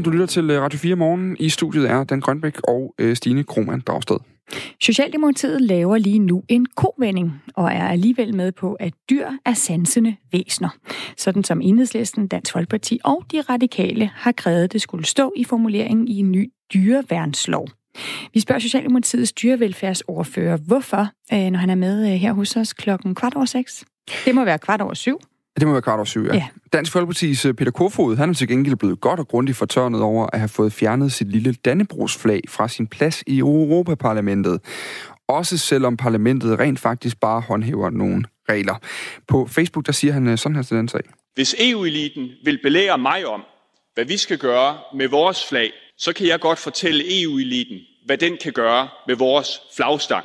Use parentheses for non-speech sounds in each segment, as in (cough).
Godmorgen, du lytter til øh, Radio 4 Morgen. I studiet er Dan Grønbæk og øh, Stine Krohmann Dragsted. Socialdemokratiet laver lige nu en kovending og er alligevel med på, at dyr er sansende væsner. Sådan som Enhedslisten, Dansk Folkeparti og de radikale har krævet, det skulle stå i formuleringen i en ny dyreværnslov. Vi spørger Socialdemokratiets dyrevelfærdsordfører, hvorfor, øh, når han er med her hos os klokken kvart over seks. Det må være kvart over syv. Det må være kvart over syv, ja. ja. Dansk Folkeparti's øh, Peter Kofod, han er til gengæld blevet godt og grundigt fortørnet over at have fået fjernet sit lille Dannebrogsflag fra sin plads i Europaparlamentet. Også selvom parlamentet rent faktisk bare håndhæver nogle regler. På Facebook, der siger han sådan her til den sag. Hvis EU-eliten vil belære mig om, hvad vi skal gøre med vores flag, så kan jeg godt fortælle EU-eliten, hvad den kan gøre med vores flagstang.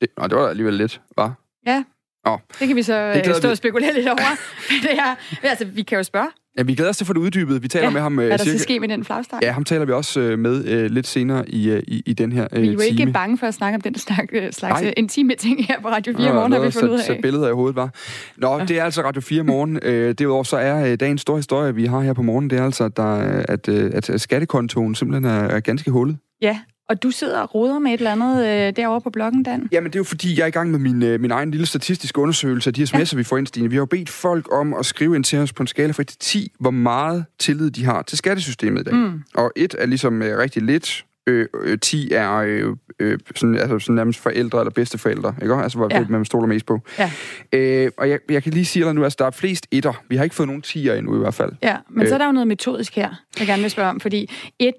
Det, nå, det var alligevel lidt, var? Ja, Oh. Det kan vi så øh, stå vi. og spekulere lidt over. (laughs) det er, altså, vi kan jo spørge. Ja, vi glæder os til at få det uddybet. Vi taler ja, med ham... Hvad der cirka... skal ske med den flagstang? Ja, ham taler vi også øh, med uh, lidt senere i, uh, i, i den her uh, Vi er jo ikke bange for at snakke om den slags, slags Nej. intime ting her på Radio 4 Nå, Morgen, har vi fundet ud af. Sæt billeder i hovedet, var. Nå, ja. det er altså Radio 4 Morgen. Uh, derudover så er uh, dagens store historie, vi har her på morgen, det er altså, der, at, uh, at skattekontoen simpelthen er, er ganske hullet. Ja, og du sidder og roder med et eller andet øh, derovre på bloggen, Dan? Jamen, det er jo fordi, jeg er i gang med min, øh, min egen lille statistiske undersøgelse af de sms'er, ja. vi får ind, Stine. Vi har jo bedt folk om at skrive ind til os på en skala fra 1 til 10, hvor meget tillid de har til skattesystemet i dag. Mm. Og 1 er ligesom øh, rigtig lidt, øh, 10 er øh, øh, sådan, altså, sådan nærmest forældre eller bedsteforældre, ikke? Altså, hvor ja. man stoler mest på. Ja. Øh, og jeg, jeg kan lige sige dig nu, at altså, der er flest etter. Vi har ikke fået nogen 10'er endnu i hvert fald. Ja, men øh. så er der jo noget metodisk her, jeg gerne vil spørge om, fordi et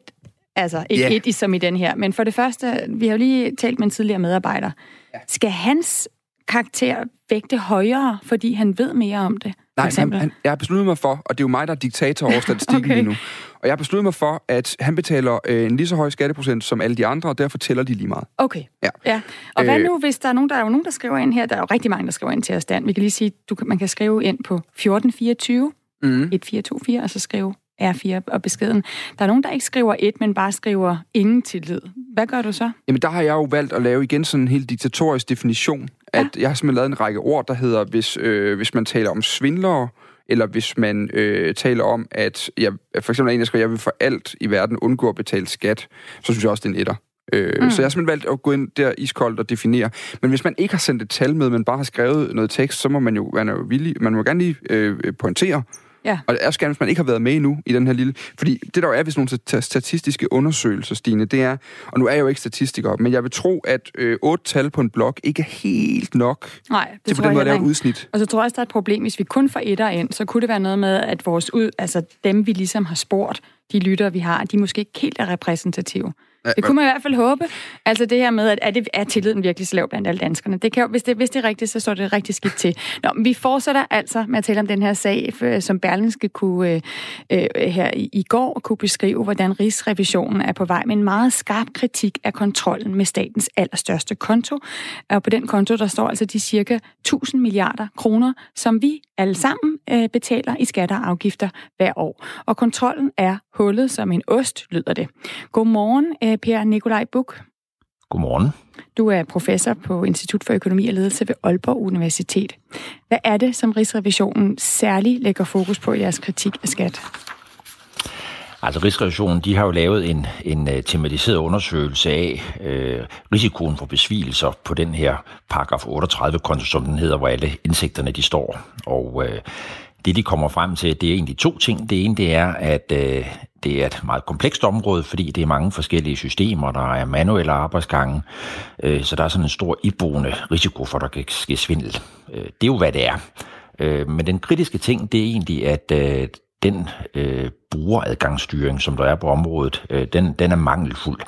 Altså, ikke yeah. et som i den her. Men for det første, vi har jo lige talt med en tidligere medarbejder. Ja. Skal hans karakter vægte højere, fordi han ved mere om det? Nej, han, han, jeg har besluttet mig for, og det er jo mig, der er diktator over (laughs) statistikken okay. lige nu, og jeg har besluttet mig for, at han betaler øh, en lige så høj skatteprocent som alle de andre, og derfor tæller de lige meget. Okay. Ja. ja. Og hvad øh, nu, hvis der er nogen, der er jo nogen, der skriver ind her, der er jo rigtig mange, der skriver ind til os, Dan. Vi kan lige sige, du, man kan skrive ind på 1424, mm. 1424, og så skrive R4 og beskeden. Der er nogen, der ikke skriver et, men bare skriver ingen tillid. Hvad gør du så? Jamen, der har jeg jo valgt at lave igen sådan en helt diktatorisk definition. Ja. At jeg har simpelthen lavet en række ord, der hedder, hvis, øh, hvis man taler om svindlere, eller hvis man øh, taler om, at jeg, for eksempel en, der skriver, jeg vil for alt i verden undgå at betale skat, så synes jeg også, det er en etter. Øh, mm. Så jeg har simpelthen valgt at gå ind der iskoldt og definere. Men hvis man ikke har sendt et tal med, men bare har skrevet noget tekst, så må man jo være villig. Man må gerne lige øh, pointere, Ja. Og det er også gerne, hvis man ikke har været med endnu i den her lille... Fordi det, der jo er ved sådan nogle statistiske undersøgelser, Stine, det er... Og nu er jeg jo ikke statistiker, men jeg vil tro, at øh, otte tal på en blog ikke er helt nok Nej, det til på den måde at lave et udsnit. Og så tror jeg også, der er et problem. Hvis vi kun får etter ind, så kunne det være noget med, at vores ud, altså dem, vi ligesom har spurgt, de lytter, vi har, de måske ikke helt er repræsentative. Det kunne man i hvert fald håbe. Altså det her med, at er, det, er tilliden virkelig så lav blandt alle danskerne? Det kan, hvis, det, hvis det er rigtigt, så står det rigtig skidt til. Nå, vi fortsætter altså med at tale om den her sag, som Berlingske kunne øh, øh, her i, i går kunne beskrive, hvordan Rigsrevisionen er på vej med en meget skarp kritik af kontrollen med statens allerstørste konto. Og på den konto, der står altså de cirka 1000 milliarder kroner, som vi alle sammen øh, betaler i skatter og afgifter hver år. Og kontrollen er hullet som en ost, lyder det. Godmorgen, øh, Per Nikolaj Buk. Godmorgen. Du er professor på Institut for Økonomi og Ledelse ved Aalborg Universitet. Hvad er det, som Rigsrevisionen særligt lægger fokus på i jeres kritik af skat? Altså Rigsrevisionen, de har jo lavet en, en uh, tematiseret undersøgelse af uh, risikoen for besvigelser på den her paragraf 38-konto, som den hedder, hvor alle indsigterne de står. Og uh, det, de kommer frem til, det er egentlig to ting. Det ene, det er, at øh, det er et meget komplekst område, fordi det er mange forskellige systemer, der er manuelle arbejdsgange, øh, så der er sådan en stor iboende risiko for, at der kan ske svindel. Øh, det er jo, hvad det er. Øh, men den kritiske ting, det er egentlig, at øh, den øh, brugeradgangsstyring, som der er på området, øh, den, den er mangelfuld.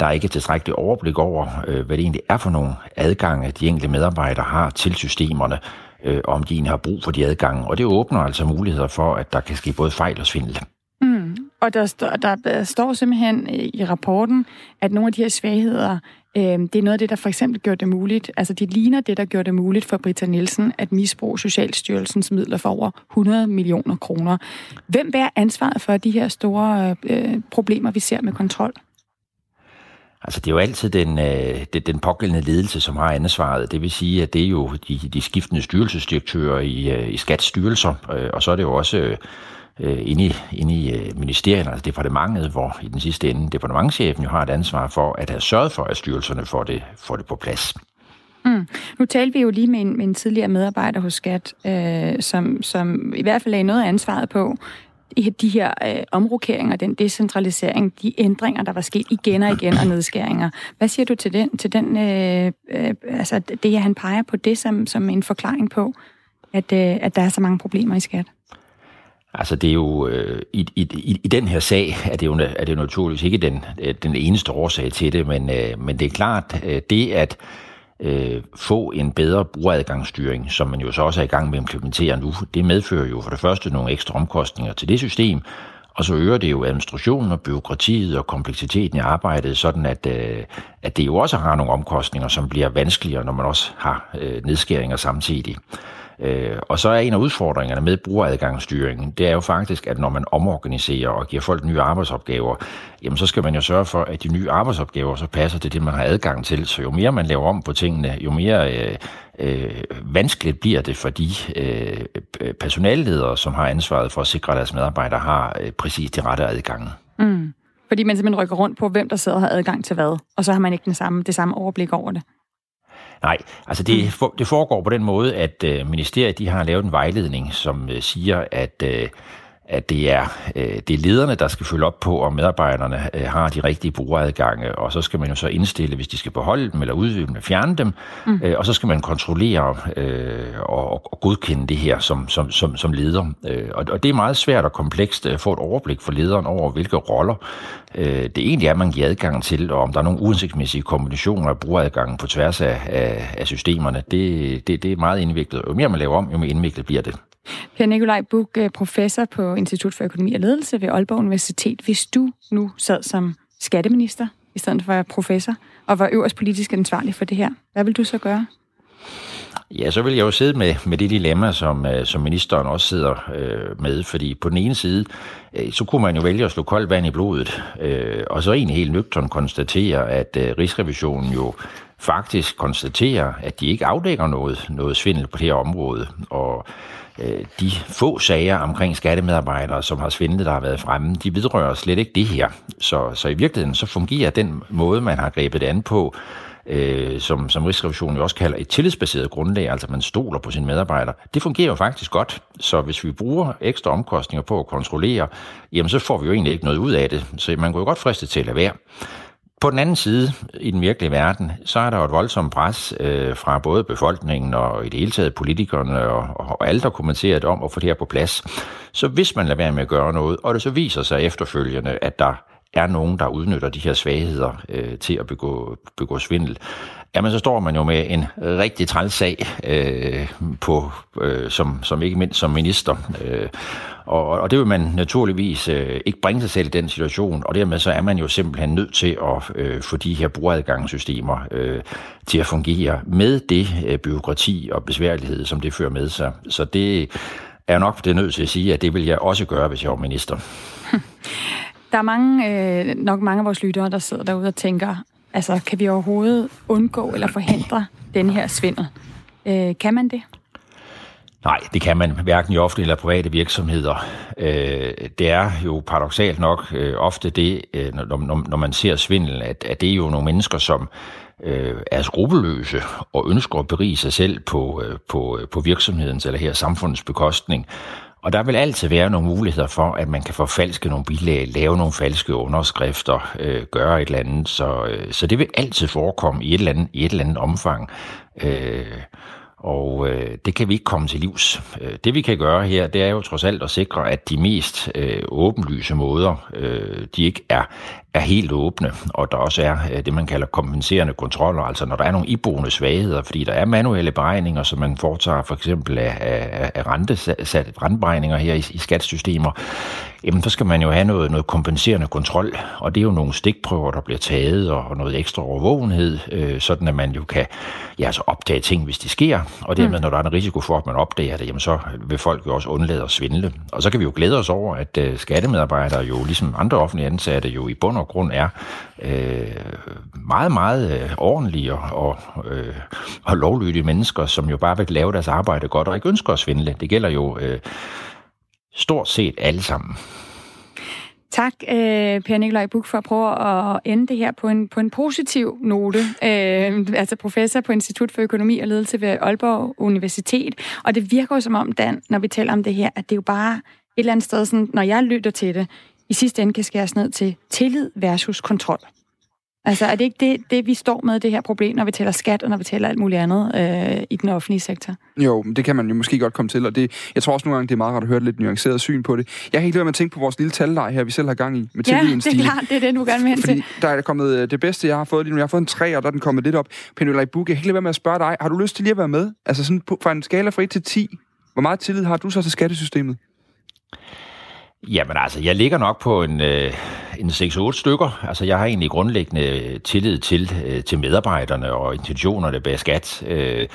Der er ikke tilstrækkeligt overblik over, øh, hvad det egentlig er for nogle adgange, de enkelte medarbejdere har til systemerne, øh, om de egentlig har brug for de adgange. Og det åbner altså muligheder for, at der kan ske både fejl og svindel. Mm. Og der, står, der står simpelthen i rapporten, at nogle af de her svagheder Øh, det er noget af det, der for eksempel gjorde det muligt, altså det ligner det, der gjorde det muligt for Britta Nielsen at misbruge Socialstyrelsens midler for over 100 millioner kroner. Hvem bærer ansvaret for de her store øh, øh problemer, vi ser med kontrol? Altså, det er jo altid den, øh, den pågældende ledelse, som har ansvaret. Det vil sige, at det er jo de, de skiftende styrelsesdirektører i, øh, i skatsstyrelser, øh, og så er det jo også øh, inde i, inde i øh, ministerierne, altså departementet, hvor i den sidste ende departementchefen jo har et ansvar for at have sørget for, at styrelserne får det, får det på plads. Mm. Nu talte vi jo lige med en, med en tidligere medarbejder hos Skat, øh, som, som i hvert fald lagde noget af ansvaret på de her øh, omrokeringer, den decentralisering, de ændringer, der var sket igen og igen, og nedskæringer. Hvad siger du til den, til den øh, øh, altså det, han peger på det som, som en forklaring på, at, øh, at der er så mange problemer i skat? Altså det er jo, øh, i, i, i den her sag er det jo, er det jo naturligvis ikke den, øh, den eneste årsag til det, men, øh, men det er klart, øh, det at øh, få en bedre brugeradgangsstyring, som man jo så også er i gang med at implementere nu, det medfører jo for det første nogle ekstra omkostninger til det system, og så øger det jo administrationen og byråkratiet og kompleksiteten i arbejdet, sådan at, øh, at det jo også har nogle omkostninger, som bliver vanskeligere, når man også har øh, nedskæringer samtidig. Øh, og så er en af udfordringerne med brugeradgangsstyringen, det er jo faktisk, at når man omorganiserer og giver folk nye arbejdsopgaver, jamen så skal man jo sørge for, at de nye arbejdsopgaver så passer til det, man har adgang til. Så jo mere man laver om på tingene, jo mere øh, øh, vanskeligt bliver det for de øh, personalledere, som har ansvaret for at sikre, at deres medarbejdere har øh, præcis de rette adgange. Mm. Fordi man simpelthen rykker rundt på, hvem der sidder og har adgang til hvad, og så har man ikke den samme, det samme overblik over det. Nej, altså det, mm. for, det foregår på den måde, at øh, ministeriet de har lavet en vejledning, som øh, siger, at øh, at det er, øh, det er lederne, der skal følge op på, om medarbejderne øh, har de rigtige brugeradgange, og så skal man jo så indstille, hvis de skal beholde dem eller udvide dem, fjerne dem, mm. øh, og så skal man kontrollere øh, og, og godkende det her som, som, som, som leder. Øh, og, og det er meget svært og komplekst at få et overblik for lederen over, hvilke roller øh, det egentlig er, man giver adgang til, og om der er nogle uhensigtsmæssige kombinationer af brugeradgangen på tværs af, af, af systemerne. Det, det, det er meget indviklet. Jo mere man laver om, jo mere indviklet bliver det. Per Nikolaj Buk, øh, professor på Institut for Økonomi og Ledelse ved Aalborg Universitet. Hvis du nu sad som skatteminister, i stedet for at være professor, og var øverst politisk ansvarlig for det her, hvad vil du så gøre? Ja, så vil jeg jo sidde med, med det dilemma, som, øh, som ministeren også sidder øh, med, fordi på den ene side, øh, så kunne man jo vælge at slå koldt vand i blodet, øh, og så egentlig helt nøgtern konstatere, at øh, Rigsrevisionen jo faktisk konstaterer, at de ikke afdækker noget, noget svindel på det her område, og Øh, de få sager omkring skattemedarbejdere, som har svindlet, der har været fremme, de vedrører slet ikke det her. Så, så i virkeligheden så fungerer den måde, man har grebet det an på, øh, som, som Rigsrevisionen jo også kalder et tillidsbaseret grundlag, altså man stoler på sine medarbejdere, det fungerer jo faktisk godt. Så hvis vi bruger ekstra omkostninger på at kontrollere, jamen så får vi jo egentlig ikke noget ud af det. Så man kunne jo godt friste til at lade være. På den anden side, i den virkelige verden, så er der jo et voldsomt pres øh, fra både befolkningen og i det hele taget politikerne og, og alle, der kommenterer det om at få det her på plads. Så hvis man lader være med at gøre noget, og det så viser sig efterfølgende, at der er nogen, der udnytter de her svagheder øh, til at begå, begå svindel, jamen så står man jo med en rigtig træls sag, øh, på, øh, som, som ikke mindst som minister. Øh, og, og det vil man naturligvis øh, ikke bringe sig selv i den situation, og dermed så er man jo simpelthen nødt til at øh, få de her brugeradgangssystemer øh, til at fungere med det øh, byråkrati og besværlighed, som det fører med sig. Så det er nok det nødt til at sige, at det vil jeg også gøre, hvis jeg var minister. (laughs) Der er mange, øh, nok mange af vores lyttere, der sidder derude og tænker, altså kan vi overhovedet undgå eller forhindre den her svindel? Øh, kan man det? Nej, det kan man hverken i offentlige eller private virksomheder. Øh, det er jo paradoxalt nok øh, ofte det, øh, når, når man ser svindel, at, at det er jo nogle mennesker, som øh, er skrupelløse og ønsker at berige sig selv på, øh, på, øh, på virksomhedens eller her samfundets bekostning. Og der vil altid være nogle muligheder for, at man kan forfalske nogle bilag, lave nogle falske underskrifter, øh, gøre et eller andet. Så, øh, så det vil altid forekomme i et eller andet, i et eller andet omfang. Øh, og øh, det kan vi ikke komme til livs. Øh, det vi kan gøre her, det er jo trods alt at sikre, at de mest øh, åbenlyse måder, øh, de ikke er, er helt åbne, og der også er øh, det, man kalder kompenserende kontroller, altså når der er nogle iboende svagheder, fordi der er manuelle beregninger, som man foretager for eksempel af, af, af rentesat, renteberegninger her i, i skatsystemer, jamen så skal man jo have noget, noget kompenserende kontrol, og det er jo nogle stikprøver, der bliver taget, og noget ekstra overvågenhed, øh, sådan at man jo kan ja, altså opdage ting, hvis de sker, og dermed, mm. når der er en risiko for, at man opdager det, jamen så vil folk jo også undlade at svindle. Og så kan vi jo glæde os over, at øh, skattemedarbejdere jo, ligesom andre offentlige ansatte, jo i bund og grund er øh, meget, meget øh, ordentlige og, og, øh, og lovlydige mennesker, som jo bare vil lave deres arbejde godt, og ikke ønsker at svindle. Det gælder jo... Øh, Stort set alle sammen. Tak, øh, Per Nikolaj Buk, for at prøve at ende det her på en, på en positiv note. Øh, altså professor på Institut for Økonomi og Ledelse ved Aalborg Universitet. Og det virker jo som om, Dan, når vi taler om det her, at det er jo bare et eller andet sted, sådan, når jeg lytter til det, i sidste ende kan skæres ned til tillid versus kontrol. Altså er det ikke det, det, vi står med, det her problem, når vi taler skat og når vi taler alt muligt andet øh, i den offentlige sektor? Jo, det kan man jo måske godt komme til, og det, jeg tror også nogle gange, det er meget rart at høre et lidt nuanceret syn på det. Jeg kan ikke lade med at tænke på vores lille talleg her, vi selv har gang i med Ja, det er klart, det er det, du gerne vil hen til. der er kommet øh, det bedste, jeg har fået lige nu. Jeg har fået en 3, og der er den kommet lidt op. Pernille Bukke, jeg kan ikke lade være med at spørge dig. Har du lyst til lige at være med? Altså sådan på, fra en skala fra 1 til 10. Hvor meget tillid har du så til skattesystemet? Jamen altså, jeg ligger nok på en, øh, en 6-8 stykker. Altså, jeg har egentlig grundlæggende tillid til, øh, til medarbejderne og intentionerne bag skat. Øh,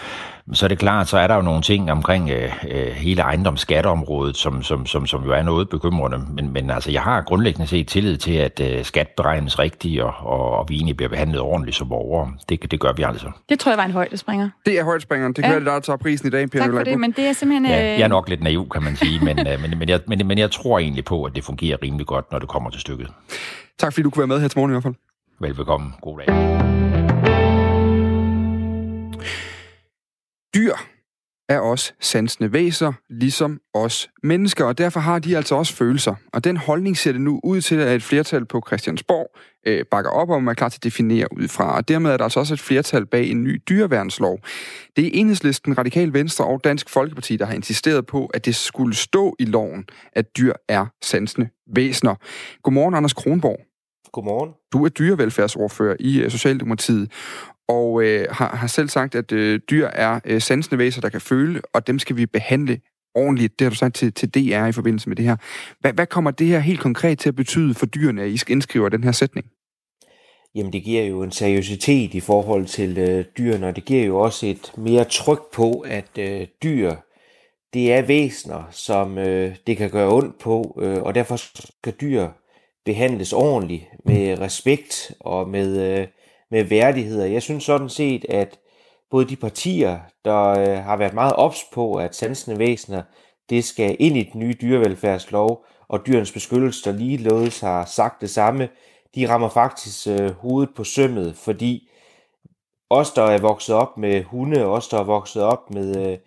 så er det klart, så er der jo nogle ting omkring øh, øh, hele ejendomsskatteområdet, som, som, som, som jo er noget bekymrende. Men, men altså, jeg har grundlæggende set tillid til, at øh, skat beregnes rigtigt, og, og, og vi egentlig bliver behandlet ordentligt som borgere. Det, det gør vi altså. Det tror jeg var en højdespringer. Det er højdespringeren. Det kan Ja. være, det der tager prisen i dag, Tak Pernille for det, men det er simpelthen... Ja, øh, jeg er nok lidt naiv, kan man sige, men, øh, men, men, jeg, men, men jeg tror egentlig på, at det fungerer rimelig godt, når det kommer til stykket. Tak fordi du kunne være med her til morgen i hvert fald. Velbekomme. God dag. Dyr er også sansende væser, ligesom os mennesker, og derfor har de altså også følelser. Og den holdning ser det nu ud til, at et flertal på Christiansborg øh, bakker op om, og er klar til at definere ud fra. Og dermed er der altså også et flertal bag en ny dyreværnslov. Det er Enhedslisten, Radikal Venstre og Dansk Folkeparti, der har insisteret på, at det skulle stå i loven, at dyr er sansende væsener. Godmorgen, Anders Kronborg. Godmorgen. Du er dyrevelfærdsordfører i øh, Socialdemokratiet, og øh, har, har selv sagt, at øh, dyr er øh, sansende væser, der kan føle, og dem skal vi behandle ordentligt. Det har du sagt til, til DR i forbindelse med det her. Hvad, hvad kommer det her helt konkret til at betyde for dyrene, at I indskriver den her sætning? Jamen det giver jo en seriøsitet i forhold til øh, dyrene, og det giver jo også et mere tryk på, at øh, dyr, det er væsener, som øh, det kan gøre ondt på, øh, og derfor skal dyr behandles ordentligt med respekt og med, øh, med værdighed. Jeg synes sådan set, at både de partier, der øh, har været meget ops på, at sansende væsener, det skal ind i den nye dyrevelfærdslov, og dyrens beskyttelse, der ligeledes har sagt det samme, de rammer faktisk øh, hovedet på sømmet, fordi os, der er vokset op med hunde, os, der er vokset op med øh,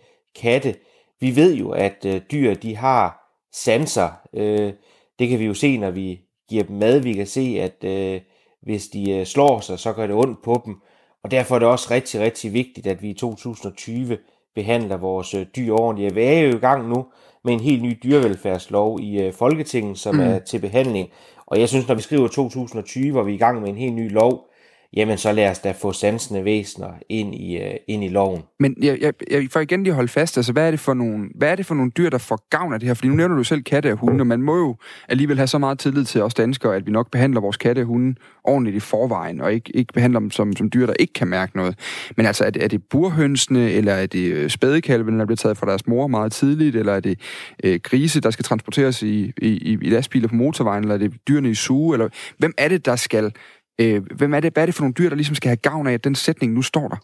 katte, vi ved jo, at øh, dyr, de har sanser. Øh, det kan vi jo se, når vi giver dem mad. Vi kan se, at øh, hvis de øh, slår sig, så gør det ondt på dem. Og derfor er det også rigtig, rigtig vigtigt, at vi i 2020 behandler vores øh, dyr ordentligt. Vi er jo i gang nu med en helt ny dyrevelfærdslov i øh, Folketinget, som mm. er til behandling. Og jeg synes, når vi skriver 2020, og vi er i gang med en helt ny lov, jamen så lad os da få sansende væsener ind i, øh, ind i loven. Men jeg, jeg, jeg får igen lige holde fast, altså hvad er, det for nogle, hvad er det for nogle dyr, der får gavn af det her? Fordi nu nævner du selv katte og hunde, og man må jo alligevel have så meget tillid til os danskere, at vi nok behandler vores katte og hunde ordentligt i forvejen, og ikke, ikke behandler dem som, som dyr, der ikke kan mærke noget. Men altså, er det, er det burhønsene, eller er det øh, spædekalvene, der bliver taget fra deres mor meget tidligt, eller er det øh, grise, der skal transporteres i, i, i lastbiler på motorvejen, eller er det dyrene i suge, eller hvem er det, der skal... Øh, hvem er det, hvad er det for nogle dyr, der ligesom skal have gavn af, at den sætning nu står der?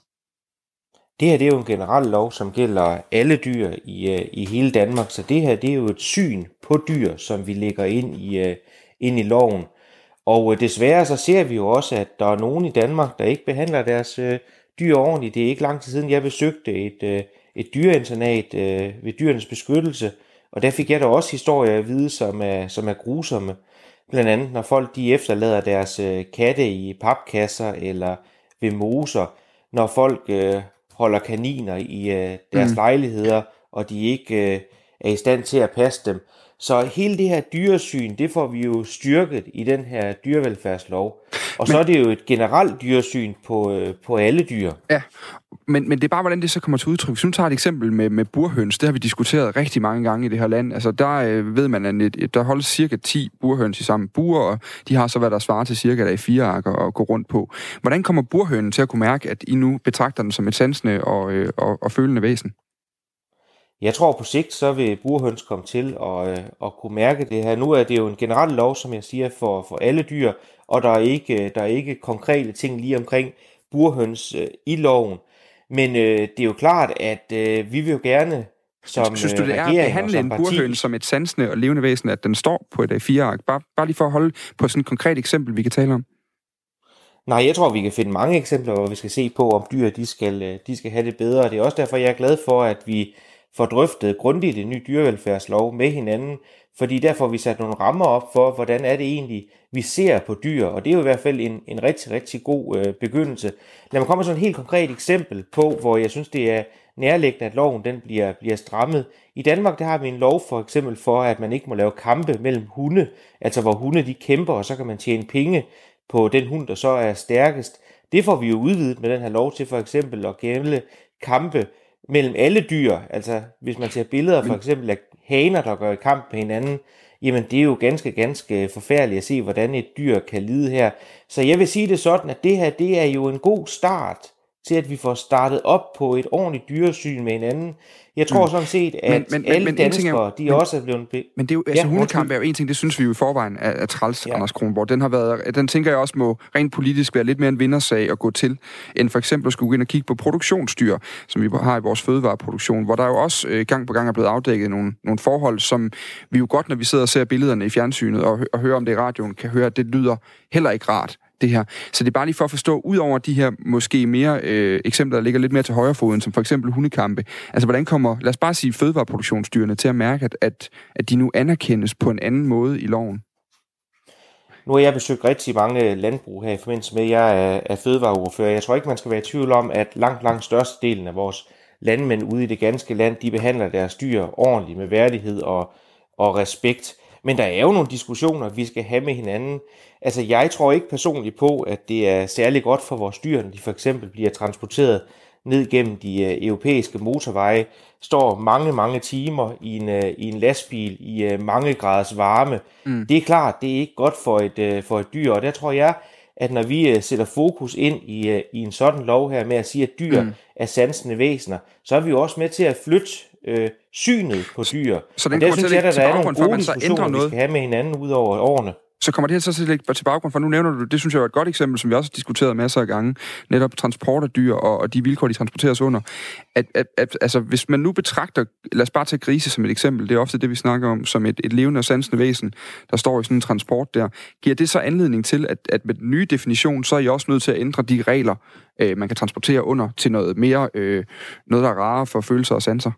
Det her det er jo en generel lov, som gælder alle dyr i, øh, i hele Danmark, så det her det er jo et syn på dyr, som vi lægger ind i, øh, ind i loven. Og øh, desværre så ser vi jo også, at der er nogen i Danmark, der ikke behandler deres dyr ordentligt. Det er ikke lang tid siden, jeg besøgte et, et dyreinternat ved dyrenes beskyttelse, og der fik jeg da også historier at vide, som er, som er grusomme. Blandt andet, når folk de efterlader deres øh, katte i papkasser eller ved moser, når folk øh, holder kaniner i øh, deres Mm. lejligheder, og de ikke øh, er i stand til at passe dem. Så hele det her dyresyn, det får vi jo styrket i den her dyrevelfærdslov. Og så er det jo et generelt dyresyn på, øh, på alle dyr. Ja, men, men det er bare, hvordan det så kommer til udtryk. Hvis du tager et eksempel med, med burhøns, det har vi diskuteret rigtig mange gange i det her land. Altså, der øh, ved man, at der holdes cirka 10 burhøns i samme bur, og de har så, hvad der svarer til cirka der i fire arker at gå rundt på. Hvordan kommer burhønen til at kunne mærke, at I nu betragter den som et sansende og, øh, og, og følende væsen? Jeg tror på sigt, så vil burhøns komme til at, øh, at kunne mærke det her. Nu er det jo en generel lov, som jeg siger, for, for alle dyr, og der er, ikke, der er ikke konkrete ting lige omkring burhøns øh, i loven. Men øh, det er jo klart, at øh, vi vil jo gerne som Synes du, det er at behandle en burhøn som et sansende og levende væsen, at den står på et A4-ark? Bare, bare lige for at holde på sådan et konkret eksempel, vi kan tale om. Nej, jeg tror, vi kan finde mange eksempler, hvor vi skal se på, om dyr de skal, øh, de skal have det bedre. Det er også derfor, jeg er glad for, at vi får drøftet grundigt en ny dyrevelfærdslov med hinanden, fordi der får vi sat nogle rammer op for, hvordan er det egentlig, vi ser på dyr, og det er jo i hvert fald en, en rigtig, rigtig god øh, begyndelse. Lad mig komme med sådan et helt konkret eksempel på, hvor jeg synes, det er nærliggende, at loven den bliver, bliver strammet. I Danmark der har vi en lov for eksempel for, at man ikke må lave kampe mellem hunde, altså hvor hunde de kæmper, og så kan man tjene penge på den hund, der så er stærkest. Det får vi jo udvidet med den her lov til for eksempel at gælde kampe mellem alle dyr. Altså hvis man ser billeder for eksempel af haner, der går i kamp med hinanden, jamen det er jo ganske, ganske forfærdeligt at se, hvordan et dyr kan lide her. Så jeg vil sige det sådan, at det her, det er jo en god start til, at vi får startet op på et ordentligt dyresyn med hinanden. Jeg tror mm. sådan set, at men, men, alle men, danskere, er, de men, også er blevet... Be- men det er jo, altså ja, hundekamp er jo en ting, det synes vi jo i forvejen er, er træls, ja. Anders Kronborg. Den, har været, den tænker jeg også må rent politisk være lidt mere en vindersag at gå til, end for eksempel at skulle gå ind og kigge på produktionsdyr, som vi har i vores fødevareproduktion, hvor der jo også øh, gang på gang er blevet afdækket nogle, nogle forhold, som vi jo godt, når vi sidder og ser billederne i fjernsynet og, og hører om det i radioen, kan høre, at det lyder heller ikke rart det her. Så det er bare lige for at forstå, ud over de her måske mere øh, eksempler, der ligger lidt mere til højre foden, som for eksempel hundekampe, altså hvordan kommer, lad os bare sige, fødevareproduktionsdyrene til at mærke, at, at, at de nu anerkendes på en anden måde i loven? Nu har jeg besøgt rigtig mange landbrug her i forbindelse med, at jeg er, er fødevareordfører. Jeg tror ikke, man skal være i tvivl om, at langt, langt størstedelen af vores landmænd ude i det ganske land, de behandler deres dyr ordentligt med værdighed og, og respekt. Men der er jo nogle diskussioner, vi skal have med hinanden. Altså, jeg tror ikke personligt på, at det er særlig godt for vores dyr, når de for eksempel bliver transporteret ned gennem de uh, europæiske motorveje, står mange, mange timer i en, uh, i en lastbil i uh, mange graders varme. Mm. Det er klart, det er ikke godt for et, for et dyr, og der tror jeg, at når vi sætter fokus ind i, i en sådan lov her med at sige, at dyr mm. er sansende væsener, så er vi jo også med til at flytte uh, synet på dyr. Så den og der synes jeg, at der er nogle gode diskussioner, vi skal have med hinanden ud over årene så kommer det her så til at til baggrund for, nu nævner du, det synes jeg er et godt eksempel, som vi også har diskuteret masser af gange, netop transport af dyr og, og de vilkår, de transporteres under. At, at, at, altså, hvis man nu betragter, lad os bare tage grise som et eksempel, det er ofte det, vi snakker om, som et, et levende og sansende væsen, der står i sådan en transport der. Giver det så anledning til, at, at med den nye definition, så er I også nødt til at ændre de regler, øh, man kan transportere under, til noget mere, øh, noget der er rarere for følelser og sanser?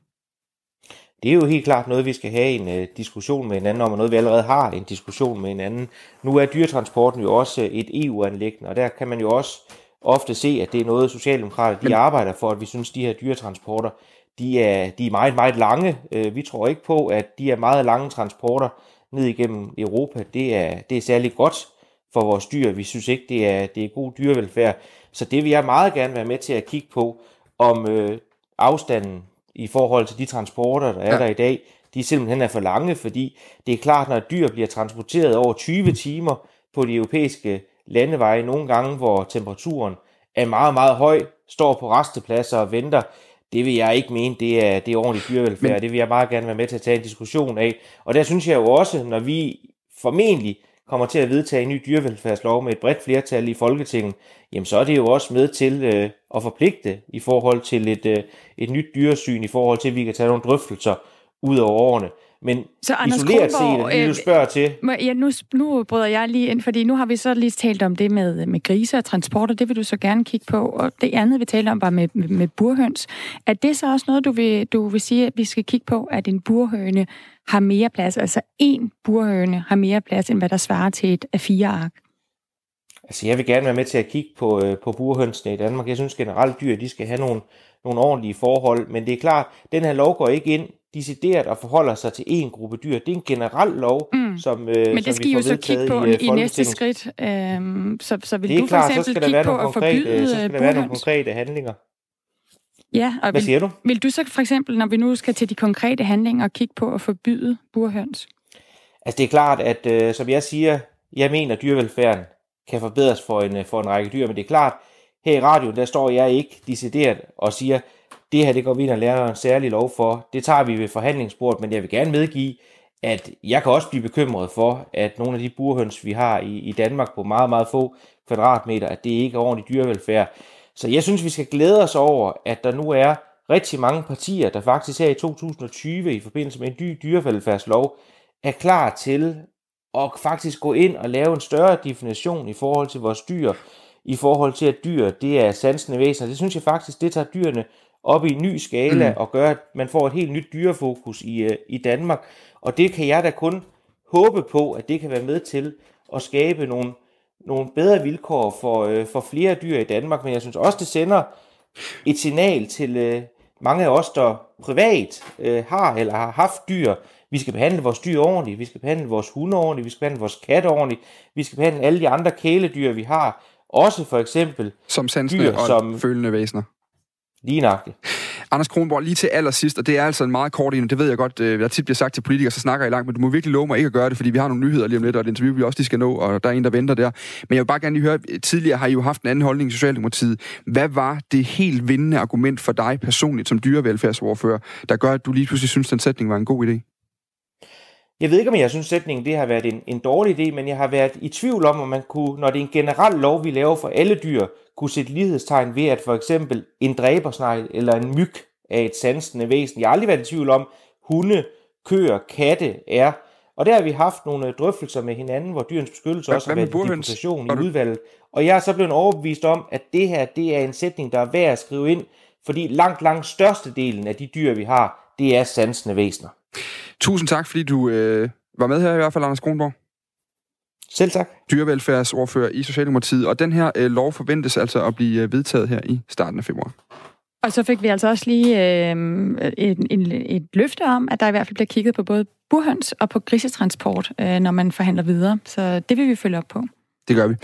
Det er jo helt klart noget, vi skal have en uh, diskussion med hinanden om, og noget, vi allerede har en diskussion med hinanden. Nu er dyretransporten jo også et EU-anlæggende, og der kan man jo også ofte se, at det er noget, Socialdemokrater de arbejder for, at vi synes, de her dyretransporter, de er, de er meget, meget lange. Uh, vi tror ikke på, at de er meget lange transporter ned igennem Europa. Det er, det er særlig godt for vores dyr. Vi synes ikke, det er, det er god dyrevelfærd. Så det vil jeg meget gerne være med til at kigge på, om øh, afstanden i forhold til de transporter, der er ja. der i dag, de simpelthen er for lange, fordi det er klart, når dyr bliver transporteret over 20 timer på de europæiske landeveje, nogle gange, hvor temperaturen er meget, meget høj, står på restepladser og venter, det vil jeg ikke mene, det er, det er ordentligt dyrevelfærd. Men... Det vil jeg meget gerne være med til at tage en diskussion af. Og der synes jeg jo også, når vi formentlig kommer til at vedtage en ny dyrevelfærdslov med et bredt flertal i Folketinget, jamen så er det jo også med til øh, at forpligte i forhold til et, øh, et nyt dyresyn, i forhold til, at vi kan tage nogle drøftelser ud over årene. Men så Anders isoleret Kronborg, set, det du spørger til... Ja, nu, nu bryder jeg lige ind, fordi nu har vi så lige talt om det med, med grise og transport, og det vil du så gerne kigge på. Og det andet, vi taler om, var med, med, med burhøns. Er det så også noget, du vil, du vil sige, at vi skal kigge på, at en burhøne har mere plads, altså en burhøne har mere plads, end hvad der svarer til et af fire ark? Altså, jeg vil gerne være med til at kigge på, øh, på burhønsene i Danmark. Jeg synes generelt, dyr de skal have nogle, nogle ordentlige forhold, men det er klart, den her lov går ikke ind decideret og forholder sig til en gruppe dyr. Det er en generel lov, mm. som, øh, Men det skal I jo så kigge på i, i næste skridt. Øhm, så, så vil det er du klar, for eksempel så skal der være nogle konkrete, så skal der være nogle konkrete handlinger. Ja, og Hvad vil, du? Vil du så for eksempel, når vi nu skal til de konkrete handlinger, kigge på at forbyde burhøns? Altså det er klart, at øh, som jeg siger, jeg mener, at dyrevelfærden kan forbedres for en, for en række dyr, men det er klart, her i radioen, der står jeg ikke decideret og siger, det her det går vi ind og lærer en særlig lov for. Det tager vi ved forhandlingsbordet, men jeg vil gerne medgive, at jeg kan også blive bekymret for, at nogle af de burhøns, vi har i, i Danmark på meget, meget få kvadratmeter, at det ikke er ordentlig dyrevelfærd. Så jeg synes, vi skal glæde os over, at der nu er rigtig mange partier, der faktisk her i 2020 i forbindelse med en ny dyrevelfærdslov, er klar til at faktisk gå ind og lave en større definition i forhold til vores dyr, i forhold til at dyr, det er sansende væsener. Det synes jeg faktisk, det tager dyrene op i en ny skala mm. og gør, at man får et helt nyt dyrefokus i, øh, i Danmark. Og det kan jeg da kun håbe på, at det kan være med til at skabe nogle, nogle bedre vilkår for, øh, for flere dyr i Danmark. Men jeg synes også, det sender et signal til øh, mange af os, der privat øh, har eller har haft dyr. Vi skal behandle vores dyr ordentligt, vi skal behandle vores hunde ordentligt, vi skal behandle vores katte ordentligt, vi skal behandle alle de andre kæledyr, vi har. Også for eksempel som dyr, og som følende væsener. Lige nøjagtigt. Anders Kronborg, lige til allersidst, og det er altså en meget kort en, det ved jeg godt, øh, jeg tit bliver sagt til politikere, så snakker I langt, men du må virkelig love mig ikke at gøre det, fordi vi har nogle nyheder lige om lidt, og et interview, vi også lige skal nå, og der er en, der venter der. Men jeg vil bare gerne lige høre, tidligere har I jo haft en anden holdning i Socialdemokratiet. Hvad var det helt vindende argument for dig personligt som dyrevelfærdsordfører, der gør, at du lige pludselig synes, den sætning var en god idé? Jeg ved ikke, om jeg synes, sætningen det har været en, en dårlig idé, men jeg har været i tvivl om, om man kunne, når det er en generel lov, vi laver for alle dyr, kunne sætte lighedstegn ved, at for eksempel en dræbersnegl eller en myg er et sansende væsen. Jeg har aldrig været i tvivl om, hunde, køer, katte er. Og der har vi haft nogle øh, drøftelser med hinanden, hvor dyrens beskyttelse også har været en deputation i udvalget. Og jeg er så blevet overbevist om, at det her det er en sætning, der er værd at skrive ind, fordi langt, langt størstedelen af de dyr, vi har, det er sansende væsener. Tusind tak, fordi du øh, var med her i hvert fald, Anders Kronborg. Selv tak. Dyrevelfærdsordfører i Socialdemokratiet, og den her øh, lov forventes altså at blive øh, vedtaget her i starten af februar. Og så fik vi altså også lige øh, et, et, et løfte om, at der i hvert fald bliver kigget på både burhøns og på grisetransport, øh, når man forhandler videre. Så det vil vi følge op på. Det gør vi.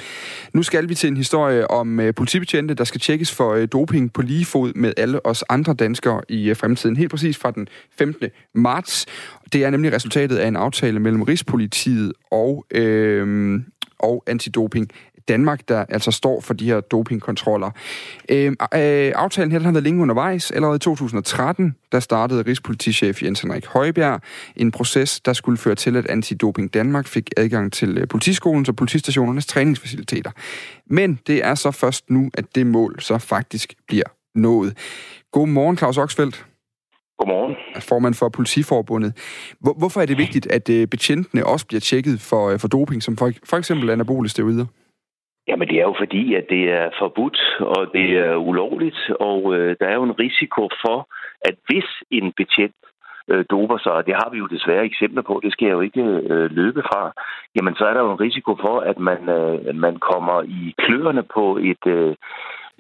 Nu skal vi til en historie om øh, politibetjente, der skal tjekkes for øh, doping på lige fod med alle os andre danskere i øh, fremtiden. Helt præcis fra den 15. marts. Det er nemlig resultatet af en aftale mellem Rigspolitiet og, øh, og Antidoping Danmark, der altså står for de her dopingkontroller. Øh, øh, aftalen her den har været længe undervejs. Allerede i 2013, der startede Rigspolitichef Jens Henrik Højbjerg en proces, der skulle føre til, at Antidoping Danmark fik adgang til øh, politiskolens og politistationernes træningsfaciliteter. Men det er så først nu, at det mål så faktisk bliver nået. Godmorgen, Claus Oxfeldt. Godmorgen. Formand for Politiforbundet. Hvor, hvorfor er det vigtigt, at øh, betjentene også bliver tjekket for, øh, for doping, som for, for eksempel anabole steroider? Jamen det er jo fordi, at det er forbudt, og det er ulovligt, og øh, der er jo en risiko for, at hvis en betjent øh, doper sig, og det har vi jo desværre eksempler på, det skal jeg jo ikke øh, løbe fra, jamen så er der jo en risiko for, at man, øh, man kommer i kløerne på et, øh,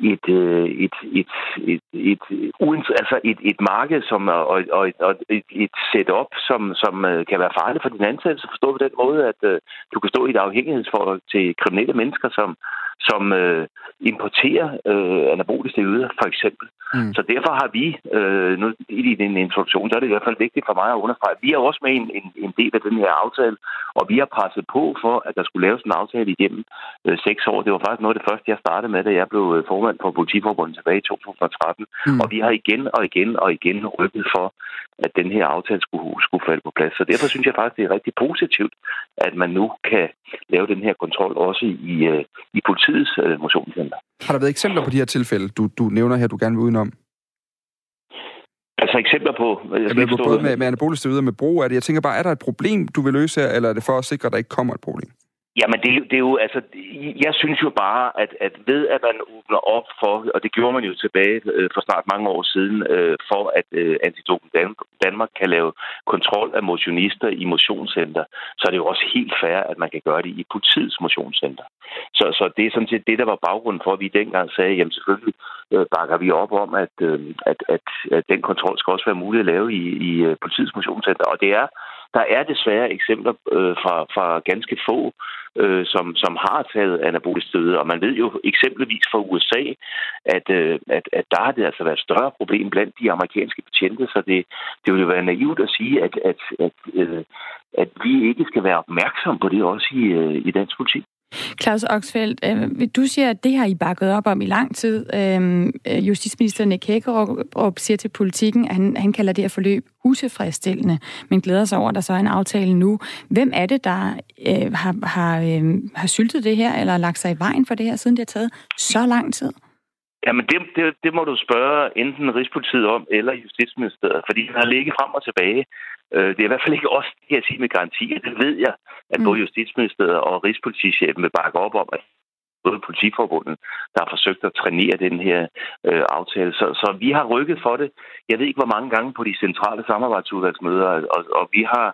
Øh, et, et, et, et, et, et, altså et, et marked som, og, og, og et, et setup, som, som øh, kan være farligt for din ansættelse. Forstå på den måde, at uh, du kan stå i et afhængighedsforhold til kriminelle mennesker, som, som uh, importerer uh, anaboliske yder, for eksempel. Mm. Så derfor har vi, uh, nu i din introduktion, så er det i hvert fald vigtigt for mig at understrege, vi er også med en, en, en del af den her aftale, og vi har presset på for, at der skulle laves en aftale igennem uh, seks år. Det var faktisk noget af det første, jeg startede med, da jeg blev formand for Politiforbundet tilbage i 2013. Mm. Og vi har igen og igen og igen rykket for, at den her aftale skulle, skulle falde på plads. Så derfor synes jeg faktisk, det er rigtig positivt, at man nu kan lave den her kontrol også i, uh, i politiets uh, motionscenter. Har der været eksempler på de her tilfælde, du, du nævner her, du gerne vil udenom? Altså eksempler på... Jeg skal ja, både med, med anaboliske med brug af det. Jeg tænker bare, er der et problem, du vil løse her, eller er det for at sikre, at der ikke kommer et problem? Jamen, det, det er jo, altså, jeg synes jo bare, at, at ved at man åbner op for, og det gjorde man jo tilbage øh, for snart mange år siden, øh, for at øh, Antidoping Danmark kan lave kontrol af motionister i motionscenter, så er det jo også helt fair, at man kan gøre det i politiets motionscenter. Så, så det er sådan set det, der var baggrunden for, at vi dengang sagde, jamen selvfølgelig øh, bakker vi op om, at, øh, at, at, at den kontrol skal også være mulig at lave i, i øh, politiets motionscenter. Og det er der er desværre eksempler øh, fra, fra ganske få, øh, som, som har taget anabolisk steroider, og man ved jo eksempelvis fra USA, at, øh, at, at der har det altså været et større problem blandt de amerikanske betjente, så det, det vil jo være naivt at sige, at, at, at, øh, at vi ikke skal være opmærksom på det også i, øh, i dansk politik. Claus Oxfeldt, øh, du siger, at det har I bakket op om i lang tid. Øh, øh justitsminister Nick Hækkerup siger til politikken, at han, han kalder det her forløb utilfredsstillende, men glæder sig over, at der så er en aftale nu. Hvem er det, der øh, har, har, øh, har syltet det her, eller lagt sig i vejen for det her, siden det har taget så lang tid? Jamen, det, det, det må du spørge enten Rigspolitiet om eller Justitsministeriet, fordi den har ligget frem og tilbage. Øh, det er i hvert fald ikke os, det kan jeg sige med garanti. Det ved jeg, at både mm. Justitsministeriet og Rigspolitichefen vil bakke op om, at både politiforbundet, der har forsøgt at trænere den her øh, aftale. Så, så vi har rykket for det. Jeg ved ikke, hvor mange gange på de centrale samarbejdsudvalgsmøder, og, og vi har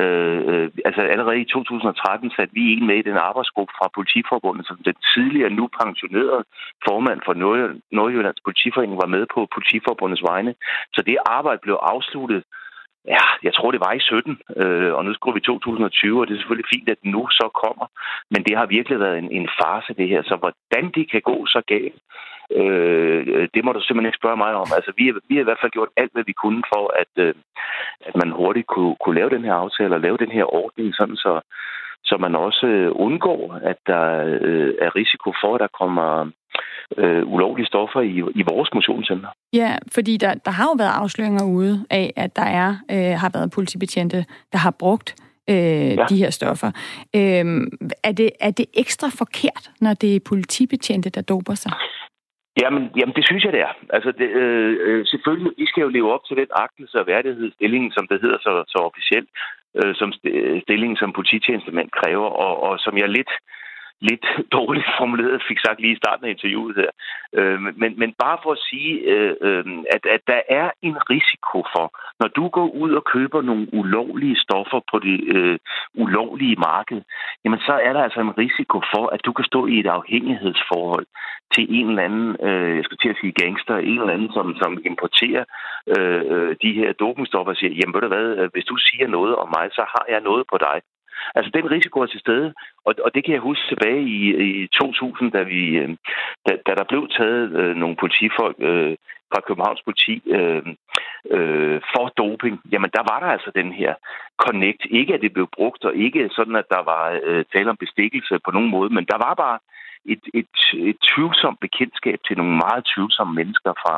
Øh, øh, altså allerede i 2013 satte vi en med i den arbejdsgruppe fra Politiforbundet, som den tidligere nu pensionerede formand for Nordjyllands Politiforening var med på Politiforbundets vegne. Så det arbejde blev afsluttet Ja, jeg tror, det var i 17, øh, og nu skriver vi 2020, og det er selvfølgelig fint, at nu så kommer. Men det har virkelig været en, en farse, det her. Så hvordan det kan gå så galt, øh, det må du simpelthen ikke spørge mig om. Altså, vi, har, vi har i hvert fald gjort alt, hvad vi kunne for, at, øh, at man hurtigt kunne, kunne lave den her aftale og lave den her ordning, sådan så, så man også øh, undgår, at der øh, er risiko for, at der kommer øh, ulovlige stoffer i, i vores motionscenter. Ja, fordi der, der har jo været afsløringer ude af, at der er øh, har været politibetjente, der har brugt øh, ja. de her stoffer. Øh, er, det, er det ekstra forkert, når det er politibetjente, der doper sig? Jamen, jamen, det synes jeg, det er. Altså, det, øh, øh selvfølgelig, vi skal jo leve op til den agtelse og værdighedsstilling, som det hedder så, så officielt, øh, som stillingen som polititjenestemand kræver, og, og som jeg lidt lidt (laughs) dårligt formuleret, fik sagt lige i starten af interviewet her. Øh, men, men bare for at sige, øh, øh, at, at der er en risiko for, når du går ud og køber nogle ulovlige stoffer på det øh, ulovlige marked, jamen så er der altså en risiko for, at du kan stå i et afhængighedsforhold til en eller anden, øh, jeg skal til at sige gangster, en eller anden, som, som importerer øh, øh de her dopingstoffer og siger, jamen ved du hvad, øh, hvis du siger noget om mig, så har jeg noget på dig. Altså, den risiko er til stede, og, og det kan jeg huske tilbage i, i 2000, da, vi, øh, da, da der blev taget øh, nogle politifolk øh, fra Københavns politi øh, øh, for doping. Jamen, der var der altså den her connect. Ikke, at det blev brugt, og ikke sådan, at der var øh, tale om bestikkelse på nogen måde, men der var bare et, et, et tvivlsomt bekendtskab til nogle meget tvivlsomme mennesker fra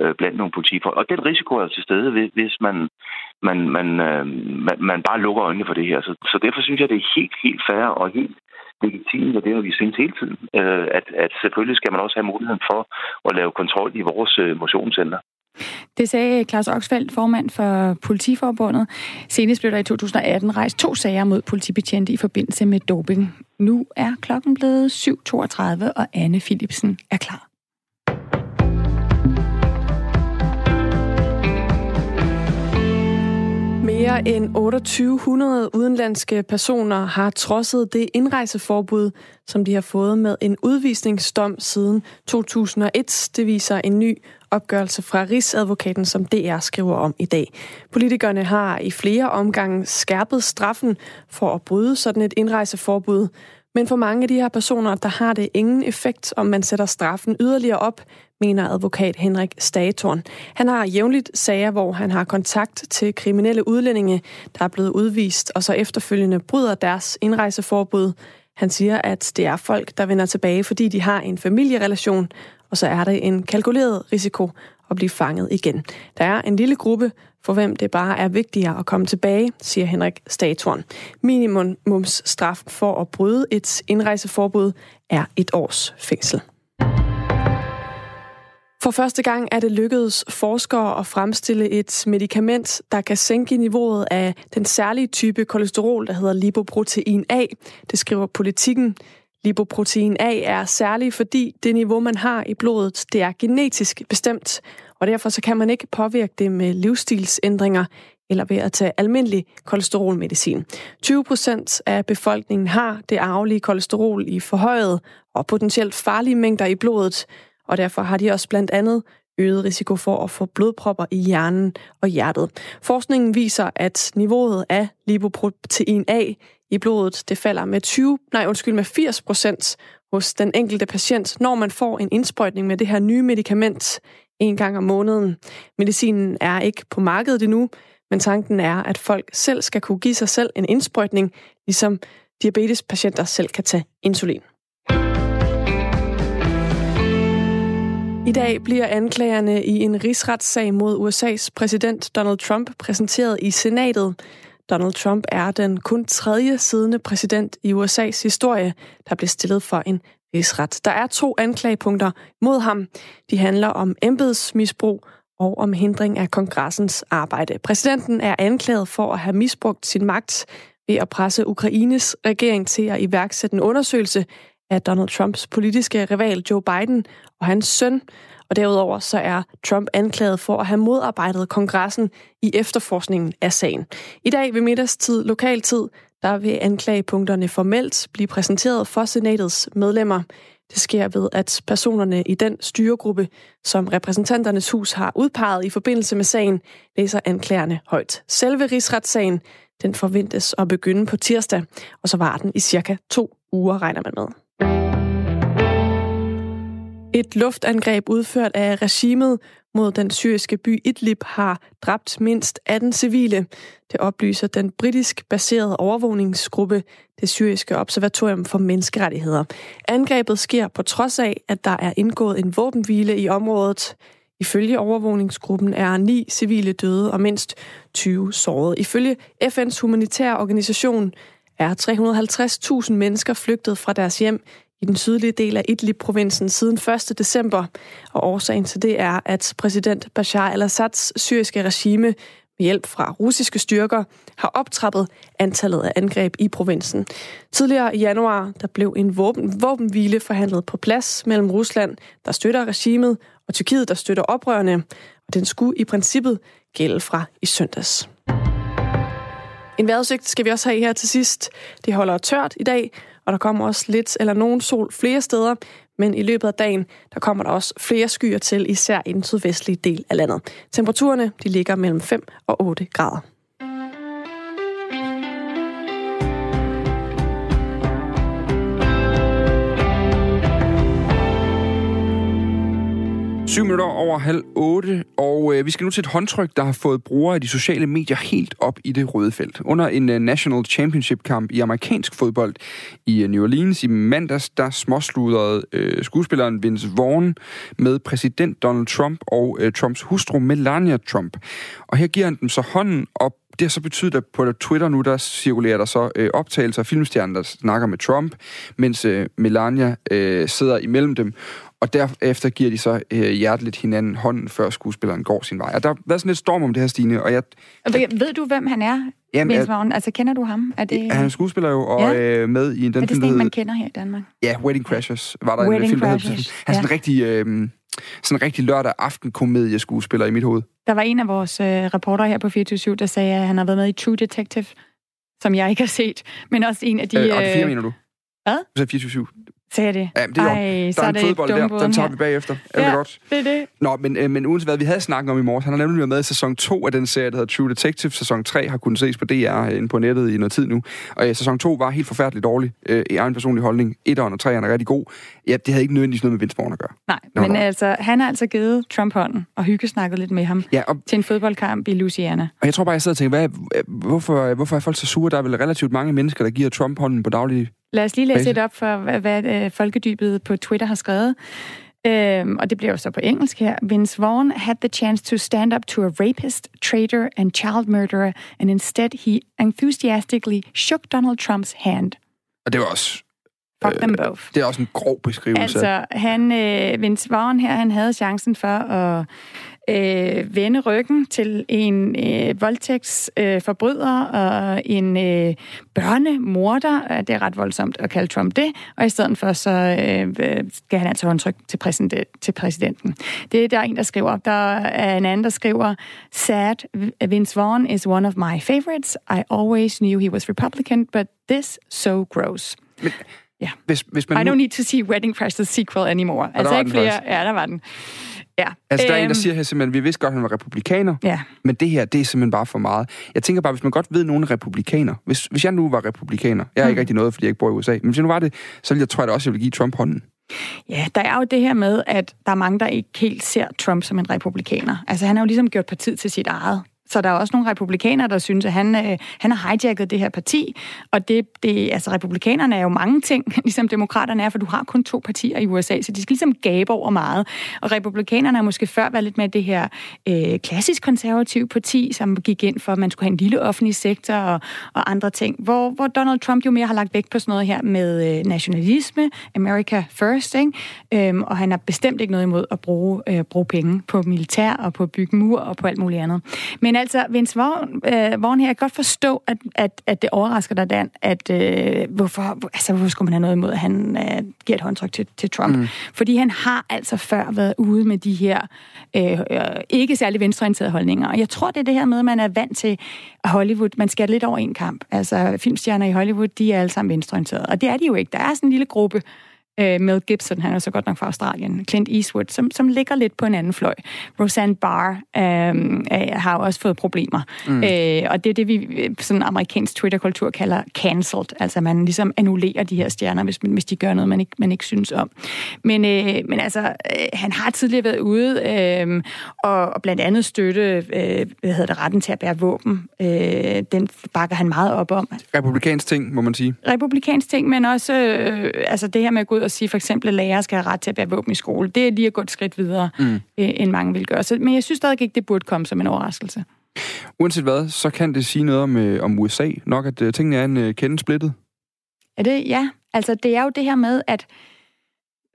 øh, blandt nogle politifolk. Og den risiko er til stede, hvis man, man, man, øh, man, man bare lukker øjnene for det her. Så, så derfor synes jeg, det er helt, helt fair og helt legitimt, og det har vi synes hele tiden, øh, at, at selvfølgelig skal man også have muligheden for at lave kontrol i vores øh, motionscenter. Det sagde Claus Oxfeldt, formand for Politiforbundet. Senest blev der i 2018 rejst to sager mod politibetjente i forbindelse med doping. Nu er klokken blevet 7.32, og Anne Philipsen er klar. Mere end 2800 udenlandske personer har trodset det indrejseforbud, som de har fået med en udvisningsdom siden 2001. Det viser en ny opgørelse fra Rigsadvokaten, som DR skriver om i dag. Politikerne har i flere omgange skærpet straffen for at bryde sådan et indrejseforbud. Men for mange af de her personer, der har det ingen effekt, om man sætter straffen yderligere op, mener advokat Henrik Statorn. Han har jævnligt sager, hvor han har kontakt til kriminelle udlændinge, der er blevet udvist, og så efterfølgende bryder deres indrejseforbud. Han siger, at det er folk, der vender tilbage, fordi de har en familierelation, og så er det en kalkuleret risiko at blive fanget igen. Der er en lille gruppe, for hvem det bare er vigtigere at komme tilbage, siger Henrik Statorn. Minimumsstraf for at bryde et indrejseforbud er et års fængsel. For første gang er det lykkedes forskere at fremstille et medicament, der kan sænke niveauet af den særlige type kolesterol, der hedder lipoprotein A. Det skriver politikken. Lipoprotein A er særlig, fordi det niveau, man har i blodet, det er genetisk bestemt, og derfor så kan man ikke påvirke det med livsstilsændringer eller ved at tage almindelig kolesterolmedicin. 20 procent af befolkningen har det arvelige kolesterol i forhøjet og potentielt farlige mængder i blodet, og derfor har de også blandt andet øget risiko for at få blodpropper i hjernen og hjertet. Forskningen viser, at niveauet af lipoprotein A i blodet, det falder med 20, nej undskyld, med 80 procent hos den enkelte patient, når man får en indsprøjtning med det her nye medicament en gang om måneden. Medicinen er ikke på markedet endnu, men tanken er, at folk selv skal kunne give sig selv en indsprøjtning, ligesom diabetespatienter selv kan tage insulin. I dag bliver anklagerne i en rigsretssag mod USA's præsident Donald Trump præsenteret i senatet. Donald Trump er den kun tredje siddende præsident i USA's historie, der blev stillet for en rigsret. Der er to anklagepunkter mod ham. De handler om embedsmisbrug og om hindring af kongressens arbejde. Præsidenten er anklaget for at have misbrugt sin magt ved at presse Ukraines regering til at iværksætte en undersøgelse af Donald Trumps politiske rival Joe Biden og hans søn. Og derudover så er Trump anklaget for at have modarbejdet kongressen i efterforskningen af sagen. I dag ved middagstid lokaltid, der vil anklagepunkterne formelt blive præsenteret for senatets medlemmer. Det sker ved, at personerne i den styregruppe, som repræsentanternes hus har udpeget i forbindelse med sagen, læser anklagerne højt. Selve rigsretssagen, den forventes at begynde på tirsdag, og så var den i cirka to uger, regner man med. Et luftangreb udført af regimet mod den syriske by Idlib har dræbt mindst 18 civile. Det oplyser den britisk baserede overvågningsgruppe, det syriske observatorium for menneskerettigheder. Angrebet sker på trods af, at der er indgået en våbenhvile i området. Ifølge overvågningsgruppen er ni civile døde og mindst 20 såret. Ifølge FN's humanitære organisation er 350.000 mennesker flygtet fra deres hjem i den sydlige del af Idlib-provinsen siden 1. december. Og årsagen til det er, at præsident Bashar al-Assads syriske regime med hjælp fra russiske styrker har optrappet antallet af angreb i provinsen. Tidligere i januar der blev en våben, våbenhvile forhandlet på plads mellem Rusland, der støtter regimet, og Tyrkiet, der støtter oprørerne. Og den skulle i princippet gælde fra i søndags. En vejrudsigt skal vi også have her til sidst. Det holder tørt i dag, og der kommer også lidt eller nogen sol flere steder, men i løbet af dagen, der kommer der også flere skyer til, især i den sydvestlige del af landet. Temperaturerne, de ligger mellem 5 og 8 grader. 7 minutter over halv 8, og øh, vi skal nu til et håndtryk, der har fået brugere af de sociale medier helt op i det røde felt. Under en øh, National Championship-kamp i amerikansk fodbold i øh, New Orleans i mandags, der småsludrede øh, skuespilleren Vince Vaughn med præsident Donald Trump og øh, Trumps hustru Melania Trump. Og her giver han dem så hånden op det har så betydet, at på Twitter nu, der cirkulerer der så øh, optagelser af filmstjerner, der snakker med Trump, mens øh, Melania øh, sidder imellem dem. Og derefter giver de så øh, hjerteligt hinanden hånden, før skuespilleren går sin vej. Og der har været sådan lidt storm om det her, Stine. Og jeg, jeg, ved du, hvem han er? Jamen, jeg, altså, kender du ham? Er det... Han er skuespiller jo, og ja. øh, med i den er det film, man kender her i Danmark? Ja, Wedding Crashers var der Wedding en film, der hed. Han er ja. sådan en rigtig, øh, sådan en rigtig lørdag aften komedie skuespiller i mit hoved. Der var en af vores øh, reporter her på 24 der sagde, at han har været med i True Detective, som jeg ikke har set, men også en af de... Øh, og det fire, mener du? Hvad? Du sagde 24 Sagde det? Ja, det er Ej, jo, der er en fodbold der, den tager vi bagefter. Er ja, det godt? det er det. Nå, men, øh, men uanset hvad, vi havde snakket om i morges, han har nemlig været med i sæson 2 af den serie, der hedder True Detective. Sæson 3 har kunnet ses på DR øh, inde på nettet i noget tid nu. Og ja, sæson 2 var helt forfærdeligt dårlig. Øh, I egen personlig holdning. 1'eren og 3'eren er rigtig god. Ja, det havde ikke nødvendigvis noget med Vince Vaughn at gøre. Nej, Nå, men altså, han har altså givet Trump hånden og hyggesnakket lidt med ham ja, og, til en fodboldkamp i Louisiana. Og jeg tror bare, jeg sidder og tænker, hvad, hvorfor, hvorfor er folk så sure? Der er vel relativt mange mennesker, der giver Trump hånden på daglig Lad os lige læse lidt op for, hvad, hvad øh, folkedybet på Twitter har skrevet. Um, og det bliver jo så på engelsk her. Vince Vaughn had the chance to stand up to a rapist, traitor and child murderer, and instead he enthusiastically shook Donald Trumps hand. Og det var også... Fuck øh, them both. Det er også en grov beskrivelse. Altså, han, øh, Vince Vaughn her, han havde chancen for at øh, vende ryggen til en øh, voldtægtsforbryder øh, og en øh, børnemorder. Det er ret voldsomt at kalde Trump det. Og i stedet for, så øh, skal han altså håndtryk til, præsident, til præsidenten. Det er der en, der skriver. Der er en anden, der skriver, Sad, Vince Vaughn is one of my favorites. I always knew he was Republican, but this so gross. Men, ja. Hvis, hvis man I nu... don't need to see Wedding Crashers sequel anymore. Altså ikke flere... Ja, der var den. Ja. Altså, der er en, der øhm. siger her simpelthen, vi vidste godt, at han var republikaner, ja. men det her, det er simpelthen bare for meget. Jeg tænker bare, hvis man godt ved, nogen er republikaner, hvis, hvis jeg nu var republikaner, jeg er mm. ikke rigtig noget, fordi jeg ikke bor i USA, men hvis jeg nu var det, så ville jeg, tror jeg da også, jeg ville give Trump hånden. Ja, der er jo det her med, at der er mange, der ikke helt ser Trump som en republikaner. Altså, han har jo ligesom gjort partiet til sit eget så der er også nogle republikanere, der synes, at han, øh, han har hijacket det her parti. Og det, det, altså, republikanerne er jo mange ting, (laughs) ligesom demokraterne er, for du har kun to partier i USA, så de skal ligesom gabe over meget. Og republikanerne har måske før været lidt med det her øh, klassisk konservative parti, som gik ind for, at man skulle have en lille offentlig sektor og, og andre ting, hvor, hvor Donald Trump jo mere har lagt vægt på sådan noget her med øh, nationalisme, America First, ikke? Øhm, og han har bestemt ikke noget imod at bruge, øh, bruge penge på militær og på at bygge mur og på alt muligt andet. Men altså, Vince Vaughn, øh, Vaughn her, jeg kan godt forstå, at, at, at det overrasker dig, Dan, at øh, hvorfor, altså, hvorfor skulle man have noget imod, at han øh, giver et håndtryk til, til Trump? Mm. Fordi han har altså før været ude med de her øh, øh, ikke særlig venstreorienterede holdninger. Og jeg tror, det er det her med, at man er vant til Hollywood. Man skal lidt over en kamp. Altså, filmstjerner i Hollywood, de er alle sammen venstreorienterede. Og det er de jo ikke. Der er sådan en lille gruppe, øh, Mel Gibson, han er så godt nok fra Australien, Clint Eastwood, som, som ligger lidt på en anden fløj. Roseanne Barr øh, har også fået problemer. Mm. Øh, og det er det, vi sådan amerikansk Twitter-kultur kalder cancelled. Altså man ligesom annullerer de her stjerner, hvis, hvis de gør noget, man ikke, man ikke synes om. Men, øh, men altså, øh, han har tidligere været ude øh, og, og blandt andet støtte øh, hvad hedder det, retten til at bære våben. Øh, den bakker han meget op om. Republikansk ting, må man sige. Republikansk ting, men også øh, altså det her med at gå ud og sige for eksempel, at lærere skal have ret til at bære våben i skole. Det er lige at gå et skridt videre, mm. øh, end mange vil gøre. Så, men jeg synes stadig ikke, det burde komme som en overraskelse. Uanset hvad, så kan det sige noget om, øh, om USA. Nok, at øh, tingene er en øh, kende splittet. Er det? Ja. Altså, det er jo det her med, at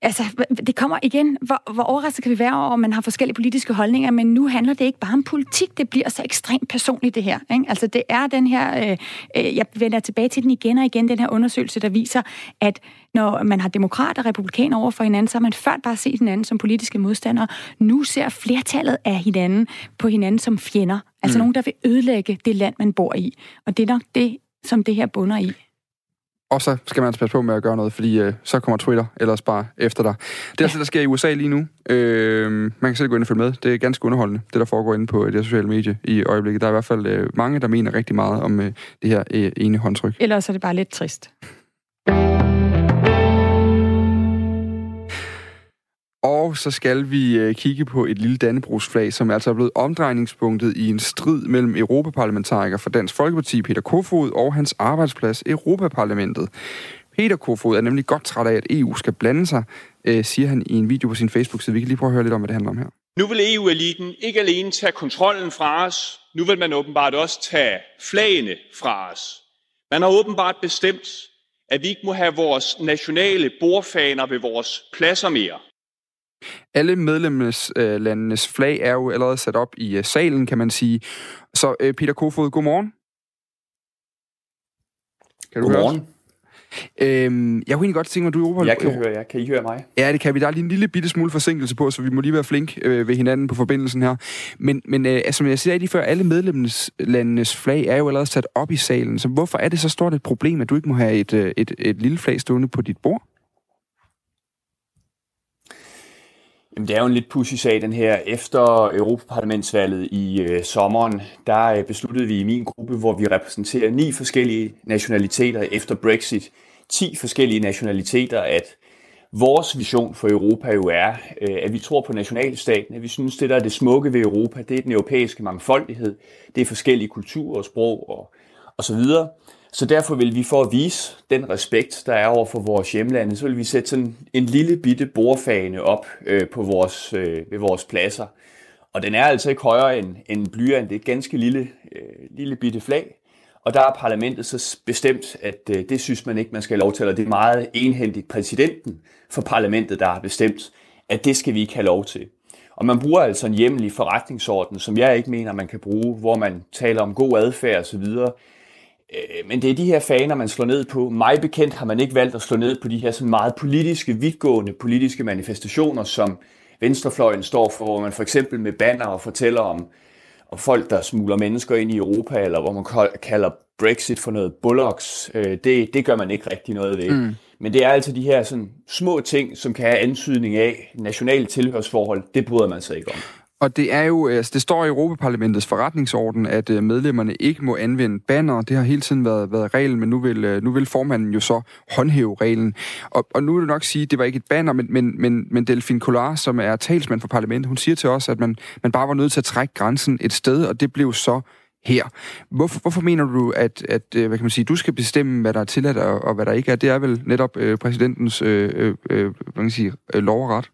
Altså, det kommer igen, hvor, hvor overrasket kan vi være over, at man har forskellige politiske holdninger, men nu handler det ikke bare om politik, det bliver så ekstremt personligt det her. Ikke? Altså, det er den her, øh, øh, jeg vender tilbage til den igen og igen, den her undersøgelse, der viser, at når man har demokrater og republikaner over for hinanden, så har man før bare set hinanden som politiske modstandere. Nu ser flertallet af hinanden på hinanden som fjender. Altså mm. nogen, der vil ødelægge det land, man bor i. Og det er nok det, som det her bunder i. Og så skal man altså passe på med at gøre noget, fordi øh, så kommer Twitter ellers bare efter dig. Det er ja. altså, der sker i USA lige nu. Øh, man kan selv gå ind og følge med. Det er ganske underholdende, det der foregår inde på det sociale medie i øjeblikket. Der er i hvert fald øh, mange, der mener rigtig meget om øh, det her øh, ene håndtryk. Ellers er det bare lidt trist. Og så skal vi øh, kigge på et lille dannebrugsflag, som altså er blevet omdrejningspunktet i en strid mellem europaparlamentariker for Dansk Folkeparti, Peter Kofod, og hans arbejdsplads, Europaparlamentet. Peter Kofod er nemlig godt træt af, at EU skal blande sig, øh, siger han i en video på sin Facebook-side. Vi kan lige prøve at høre lidt om, hvad det handler om her. Nu vil EU-eliten ikke alene tage kontrollen fra os, nu vil man åbenbart også tage flagene fra os. Man har åbenbart bestemt, at vi ikke må have vores nationale bordfaner ved vores pladser mere. Alle medlemslandenes flag er jo allerede sat op i øh, salen, kan man sige. Så øh, Peter Kofod, godmorgen. Kan du godmorgen. Høre Øhm, jeg kunne egentlig godt tænke mig, at du er Jeg kan høre jer. Kan I høre mig? Ja, det kan vi. Der er lige en lille bitte smule forsinkelse på, så vi må lige være flink øh, ved hinanden på forbindelsen her. Men, men øh, altså, som jeg siger lige før, alle medlemslandenes flag er jo allerede sat op i salen. Så hvorfor er det så stort et problem, at du ikke må have et, øh, et, et lille flag stående på dit bord? Jamen, det er jo en lidt pussy sag, den her. Efter Europaparlamentsvalget i øh, sommeren, der øh, besluttede vi i min gruppe, hvor vi repræsenterer ni forskellige nationaliteter efter Brexit, 10 forskellige nationaliteter, at vores vision for Europa jo er, øh, at vi tror på nationalstaten, at vi synes, det der er det smukke ved Europa, det er den europæiske mangfoldighed, det er forskellige kulturer og sprog og, og så videre. Så derfor vil vi for at vise den respekt, der er over for vores hjemlande, så vil vi sætte sådan en lille bitte bordfane op øh, på vores, øh, ved vores pladser. Og den er altså ikke højere end en blyant. Det er et ganske lille, øh, lille bitte flag. Og der har parlamentet så bestemt, at øh, det synes man ikke, man skal have lov til. Og det er meget enhændigt præsidenten for parlamentet, der har bestemt, at det skal vi ikke have lov til. Og man bruger altså en hjemmelig forretningsorden, som jeg ikke mener, man kan bruge, hvor man taler om god adfærd osv., men det er de her faner, man slår ned på. Mig bekendt har man ikke valgt at slå ned på de her sådan meget politiske, vidtgående politiske manifestationer, som venstrefløjen står for, hvor man for eksempel med banner og fortæller om, om folk, der smugler mennesker ind i Europa, eller hvor man kalder Brexit for noget bullocks. Øh, det, det gør man ikke rigtig noget ved. Mm. Men det er altså de her sådan, små ting, som kan have ansydning af nationale tilhørsforhold. Det bryder man sig ikke om. Og det er jo, altså det står i Europaparlamentets forretningsorden, at øh, medlemmerne ikke må anvende banner. Det har hele tiden været, været reglen, men nu vil, øh, nu vil formanden jo så håndhæve reglen. Og, og nu vil du nok sige, at det var ikke et banner, men, men, men, men Delphine Collar, som er talsmand for parlamentet, hun siger til os, at man, man bare var nødt til at trække grænsen et sted, og det blev så her. Hvorfor, hvorfor mener du, at, at øh, hvad kan man sige, du skal bestemme, hvad der er tilladt og, og hvad der ikke er? Det er vel netop øh, præsidentens øh, øh, hvad kan man sige, øh, lov og ret?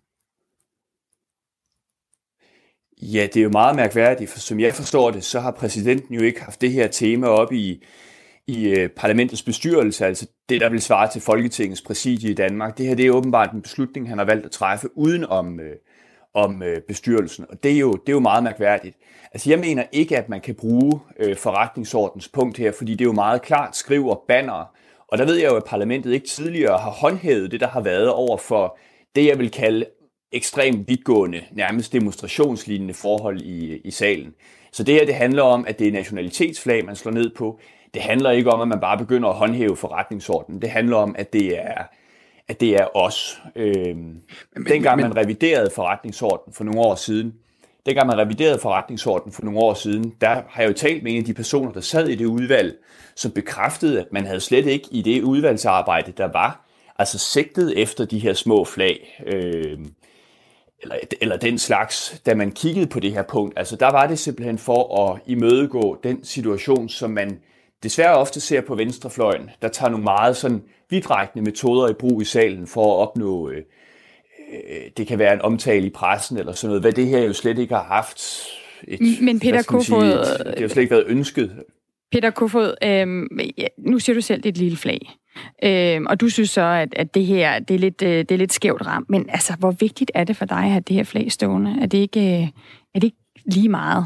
Ja, det er jo meget mærkværdigt, for som jeg forstår det, så har præsidenten jo ikke haft det her tema op i, i øh, parlamentets bestyrelse, altså det, der vil svare til Folketingets præsidie i Danmark. Det her det er åbenbart en beslutning, han har valgt at træffe uden om, øh, om øh, bestyrelsen, og det er, jo, det er jo meget mærkværdigt. Altså jeg mener ikke, at man kan bruge øh, forretningsordens punkt her, fordi det er jo meget klart skriver banner, og der ved jeg jo, at parlamentet ikke tidligere har håndhævet det, der har været over for det, jeg vil kalde ekstremt vidtgående, nærmest demonstrationslignende forhold i, i salen. Så det her, det handler om, at det er nationalitetsflag, man slår ned på. Det handler ikke om, at man bare begynder at håndhæve forretningsordenen. Det handler om, at det er, at det er os. Øhm, men, dengang men, man reviderede forretningsordenen for nogle år siden, dengang man reviderede forretningsordenen for nogle år siden, der har jeg jo talt med en af de personer, der sad i det udvalg, som bekræftede, at man havde slet ikke i det udvalgsarbejde, der var, altså sigtet efter de her små flag. Øhm, eller, eller den slags, da man kiggede på det her punkt. Altså der var det simpelthen for at imødegå den situation, som man desværre ofte ser på venstrefløjen, der tager nogle meget sådan vidtrækkende metoder i brug i salen for at opnå, øh, øh, det kan være en omtale i pressen eller sådan noget, hvad det her jo slet ikke har haft. Et, Men Peter Kofod... det har jo slet ikke været ønsket. Peter Kofod, øh, nu siger du selv, et lille flag. Øh, og du synes så, at, at det her det er, lidt, øh, det er lidt skævt ramt. Men altså, hvor vigtigt er det for dig at have det her flag stående? Er det ikke, øh, er det ikke lige meget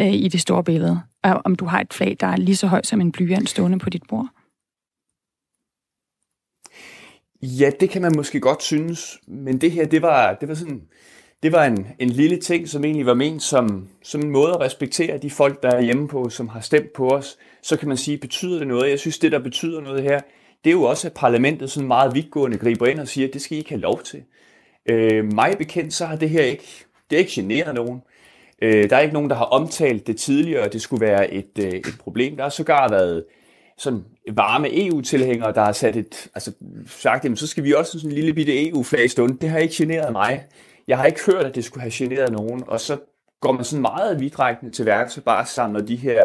øh, i det store billede? Om du har et flag, der er lige så højt som en blyant stående på dit bord? Ja, det kan man måske godt synes, men det her, det var, det var sådan, det var en, en lille ting, som egentlig var ment som, som en måde at respektere de folk, der er hjemme på, som har stemt på os. Så kan man sige, betyder det noget? Jeg synes, det der betyder noget her, det er jo også, at parlamentet sådan meget vidtgående griber ind og siger, at det skal I ikke have lov til. Øh, mig bekendt, så har det her ikke, det er ikke generet nogen. Øh, der er ikke nogen, der har omtalt det tidligere, og det skulle være et, øh, et problem. Der har sågar været sådan varme EU-tilhængere, der har sat et, altså sagt, jamen, så skal vi også sådan en lille bitte EU-flag stående. Det har ikke generet mig. Jeg har ikke hørt, at det skulle have generet nogen. Og så går man sådan meget vidtrækkende til værks og bare samler de her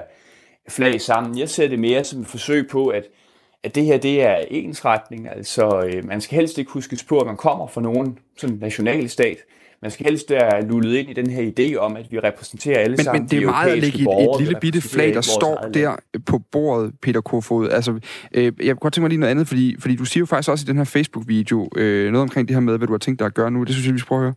flag sammen. Jeg ser det mere som et forsøg på, at at det her det er ensretning. Altså, øh, man skal helst ikke huske på, at man kommer fra nogen sådan nationalstat. Man skal helst være lullet ind i den her idé om, at vi repræsenterer alle men, sammen Men det er meget at lægge et, et lille bitte flag, der står der på bordet, Peter Kofod. Altså, øh, jeg kunne godt tænke mig lige noget andet, fordi, fordi du siger jo faktisk også i den her Facebook-video øh, noget omkring det her med, hvad du har tænkt dig at gøre nu. Det synes jeg, vi skal prøve at høre.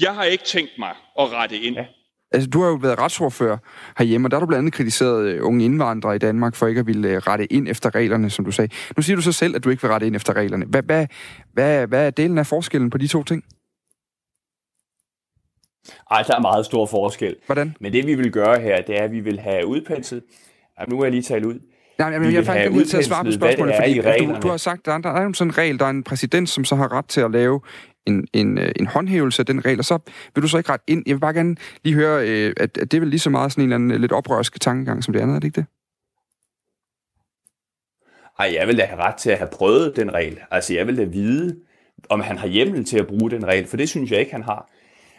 Jeg har ikke tænkt mig at rette ind. Ja. Altså, du har jo været retsordfører herhjemme, og der har du blandt andet kritiseret øh, unge indvandrere i Danmark for ikke at ville øh, rette ind efter reglerne, som du sagde. Nu siger du så selv, at du ikke vil rette ind efter reglerne. Hvad, hvad, hvad, hvad er delen af forskellen på de to ting? Ej, der er meget stor forskel. Hvordan? Men det vi vil gøre her, det er, at vi vil have udpenslet. nu er jeg lige talt ud. Nej, men jeg er faktisk nødt til at svare på spørgsmålet, fordi du, du har sagt, at der er, der er sådan en regel, der er en præsident, som så har ret til at lave en, en, øh, en håndhævelse af den regel, og så vil du så ikke ret ind. Jeg vil bare gerne lige høre, øh, at, at det er vel lige så meget sådan en eller anden øh, lidt oprørsk tankegang som det andet, er det ikke det? Ej, jeg vil da have ret til at have prøvet den regel. Altså, jeg vil da vide, om han har hjemmel til at bruge den regel, for det synes jeg ikke, han har.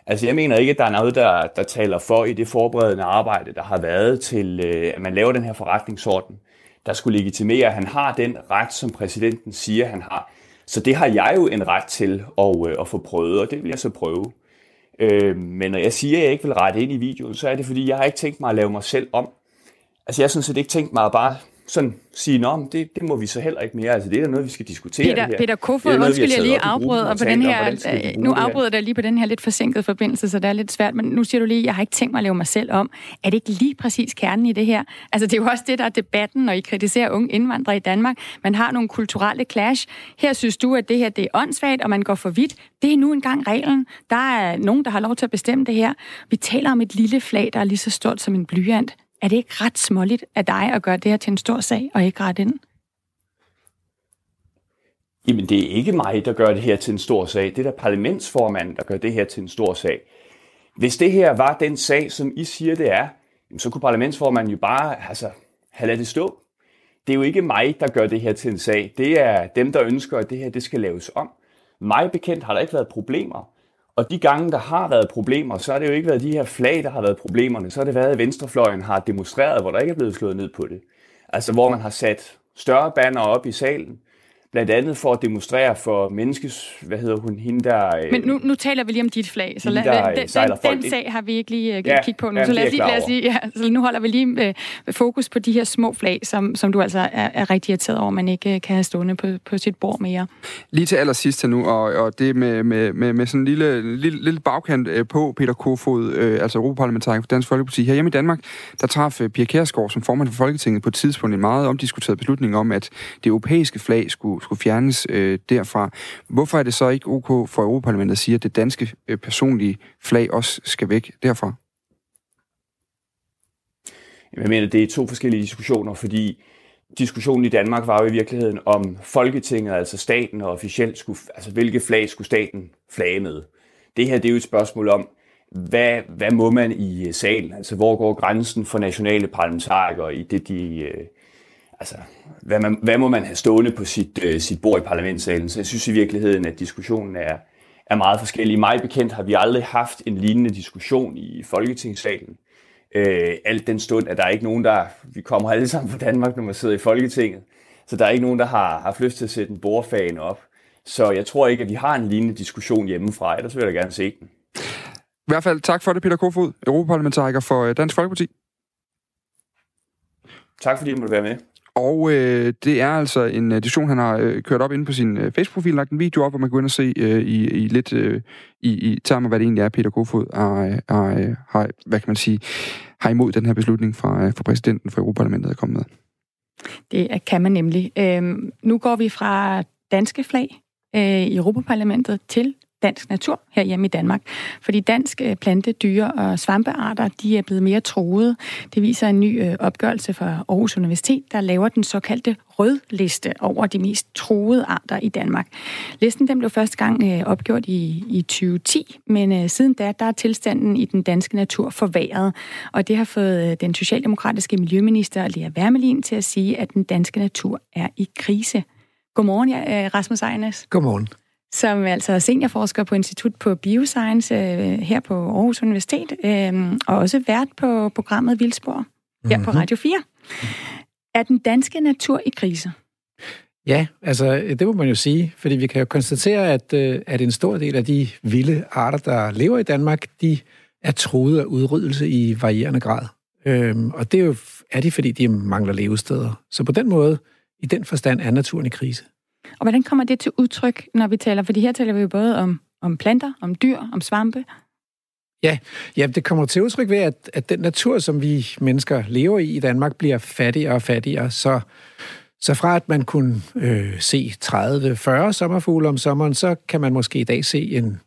Altså, jeg mener ikke, at der er noget, der, der taler for i det forberedende arbejde, der har været til, øh, at man laver den her forretningsorden, der skulle legitimere, at han har den ret, som præsidenten siger, han har. Så det har jeg jo en ret til at, øh, at få prøvet, og det vil jeg så prøve. Øh, men når jeg siger, at jeg ikke vil rette ind i videoen, så er det fordi, jeg har ikke tænkt mig at lave mig selv om. Altså jeg har sådan set ikke tænkt mig at bare sådan sige, at det, det må vi så heller ikke mere. Altså, det er da noget, vi skal diskutere Peter, det her. Peter Kofod, undskyld, jeg lige afbryder på den her, om, nu afbryder jeg lige på den her lidt forsinkede forbindelse, så det er lidt svært, men nu siger du lige, jeg har ikke tænkt mig at lave mig selv om. Er det ikke lige præcis kernen i det her? Altså, det er jo også det, der er debatten, når I kritiserer unge indvandrere i Danmark. Man har nogle kulturelle clash. Her synes du, at det her det er åndssvagt, og man går for vidt. Det er nu engang reglen. Der er nogen, der har lov til at bestemme det her. Vi taler om et lille flag, der er lige så stort som en blyant. Er det ikke ret småligt af dig at gøre det her til en stor sag, og ikke ret ind? Jamen, det er ikke mig, der gør det her til en stor sag. Det er der parlamentsformanden, der gør det her til en stor sag. Hvis det her var den sag, som I siger, det er, så kunne parlamentsformanden jo bare altså, have ladet det stå. Det er jo ikke mig, der gør det her til en sag. Det er dem, der ønsker, at det her det skal laves om. Mig bekendt har der ikke været problemer. Og de gange, der har været problemer, så har det jo ikke været de her flag, der har været problemerne. Så har det været, at venstrefløjen har demonstreret, hvor der ikke er blevet slået ned på det. Altså hvor man har sat større banner op i salen, blandt andet for at demonstrere for menneskes, hvad hedder hun, hende der... Øh, Men nu, nu taler vi lige om dit flag, så lad, der, den, den, den sag har vi ikke lige uh, ja, kigget på nu, så lad os lige, lad os lige ja, så nu holder vi lige uh, fokus på de her små flag, som, som du altså er, er rigtig irriteret over, man ikke kan have stående på, på sit bord mere. Lige til allersidst her nu, og, og det med, med, med, med sådan en lille, lille, lille bagkant på Peter Kofod, uh, altså Europaparlamentariker for Dansk Folkeparti. Her hjemme i Danmark, der traf Pia Kærsgaard som formand for Folketinget på et tidspunkt en meget omdiskuteret beslutning om, at det europæiske flag skulle, skulle fjernes øh, derfra. Hvorfor er det så ikke ok for Europaparlamentet at sige, at det danske øh, personlige flag også skal væk derfra? Jeg mener, det er to forskellige diskussioner, fordi diskussionen i Danmark var jo i virkeligheden om Folketinget, altså staten og officielt, skulle, altså hvilke flag skulle staten flage med. Det her det er jo et spørgsmål om, hvad, hvad må man i øh, salen? Altså hvor går grænsen for nationale parlamentarikere i det, de, øh, altså, hvad, man, hvad må man have stående på sit, øh, sit bord i parlamentssalen? Så jeg synes i virkeligheden, at diskussionen er, er meget forskellig. I mig bekendt har vi aldrig haft en lignende diskussion i Folketingssalen. Øh, alt den stund, at der er ikke nogen, der... Vi kommer alle sammen fra Danmark, når man sidder i Folketinget. Så der er ikke nogen, der har haft lyst til at sætte en bordfan op. Så jeg tror ikke, at vi har en lignende diskussion hjemmefra. Ellers vil jeg gerne se den. I hvert fald tak for det, Peter Kofod, Europaparlamentariker for øh, Dansk Folkeparti. Tak fordi du måtte være med. Og øh, det er altså en edition, diskussion, han har øh, kørt op inde på sin øh, Facebook-profil, lagt en video op, hvor man kan gå ind og se øh, i, i lidt øh, i, i termer, hvad det egentlig er, Peter Kofod har, øh, har, øh, har, hvad kan man sige, har imod den her beslutning fra, fra præsidenten for Europaparlamentet er kommet med. Det kan man nemlig. Øhm, nu går vi fra danske flag øh, i Europaparlamentet til dansk natur her hjemme i Danmark. Fordi dansk øh, plante, dyre og svampearter, de er blevet mere troede. Det viser en ny øh, opgørelse fra Aarhus Universitet, der laver den såkaldte rødliste over de mest troede arter i Danmark. Listen den blev første gang øh, opgjort i, i 2010, men siden da der er tilstanden i den danske natur forværret, og det har fået den socialdemokratiske miljøminister Lea Wermelin til at sige, at den danske natur er i krise. Godmorgen, Rasmus Ejnes. Godmorgen som altså er seniorforsker på Institut på Bioscience øh, her på Aarhus Universitet, øh, og også vært på programmet Vildspor her mm-hmm. på mhm. Radio 4. Er den danske natur i krise? Ja, altså det må man jo sige, fordi vi kan jo konstatere, at, øh, at en stor del af de vilde arter, der lever i Danmark, de er truet af udryddelse i varierende grad. Øhm, og det er jo er de, fordi de mangler levesteder. Så på den måde, i den forstand, er naturen i krise. Og hvordan kommer det til udtryk, når vi taler? Fordi her taler vi jo både om, om planter, om dyr, om svampe. Ja, ja, det kommer til udtryk ved, at, at den natur, som vi mennesker lever i i Danmark, bliver fattigere og fattigere. Så, så fra at man kunne øh, se 30-40 sommerfugle om sommeren, så kan man måske i dag se en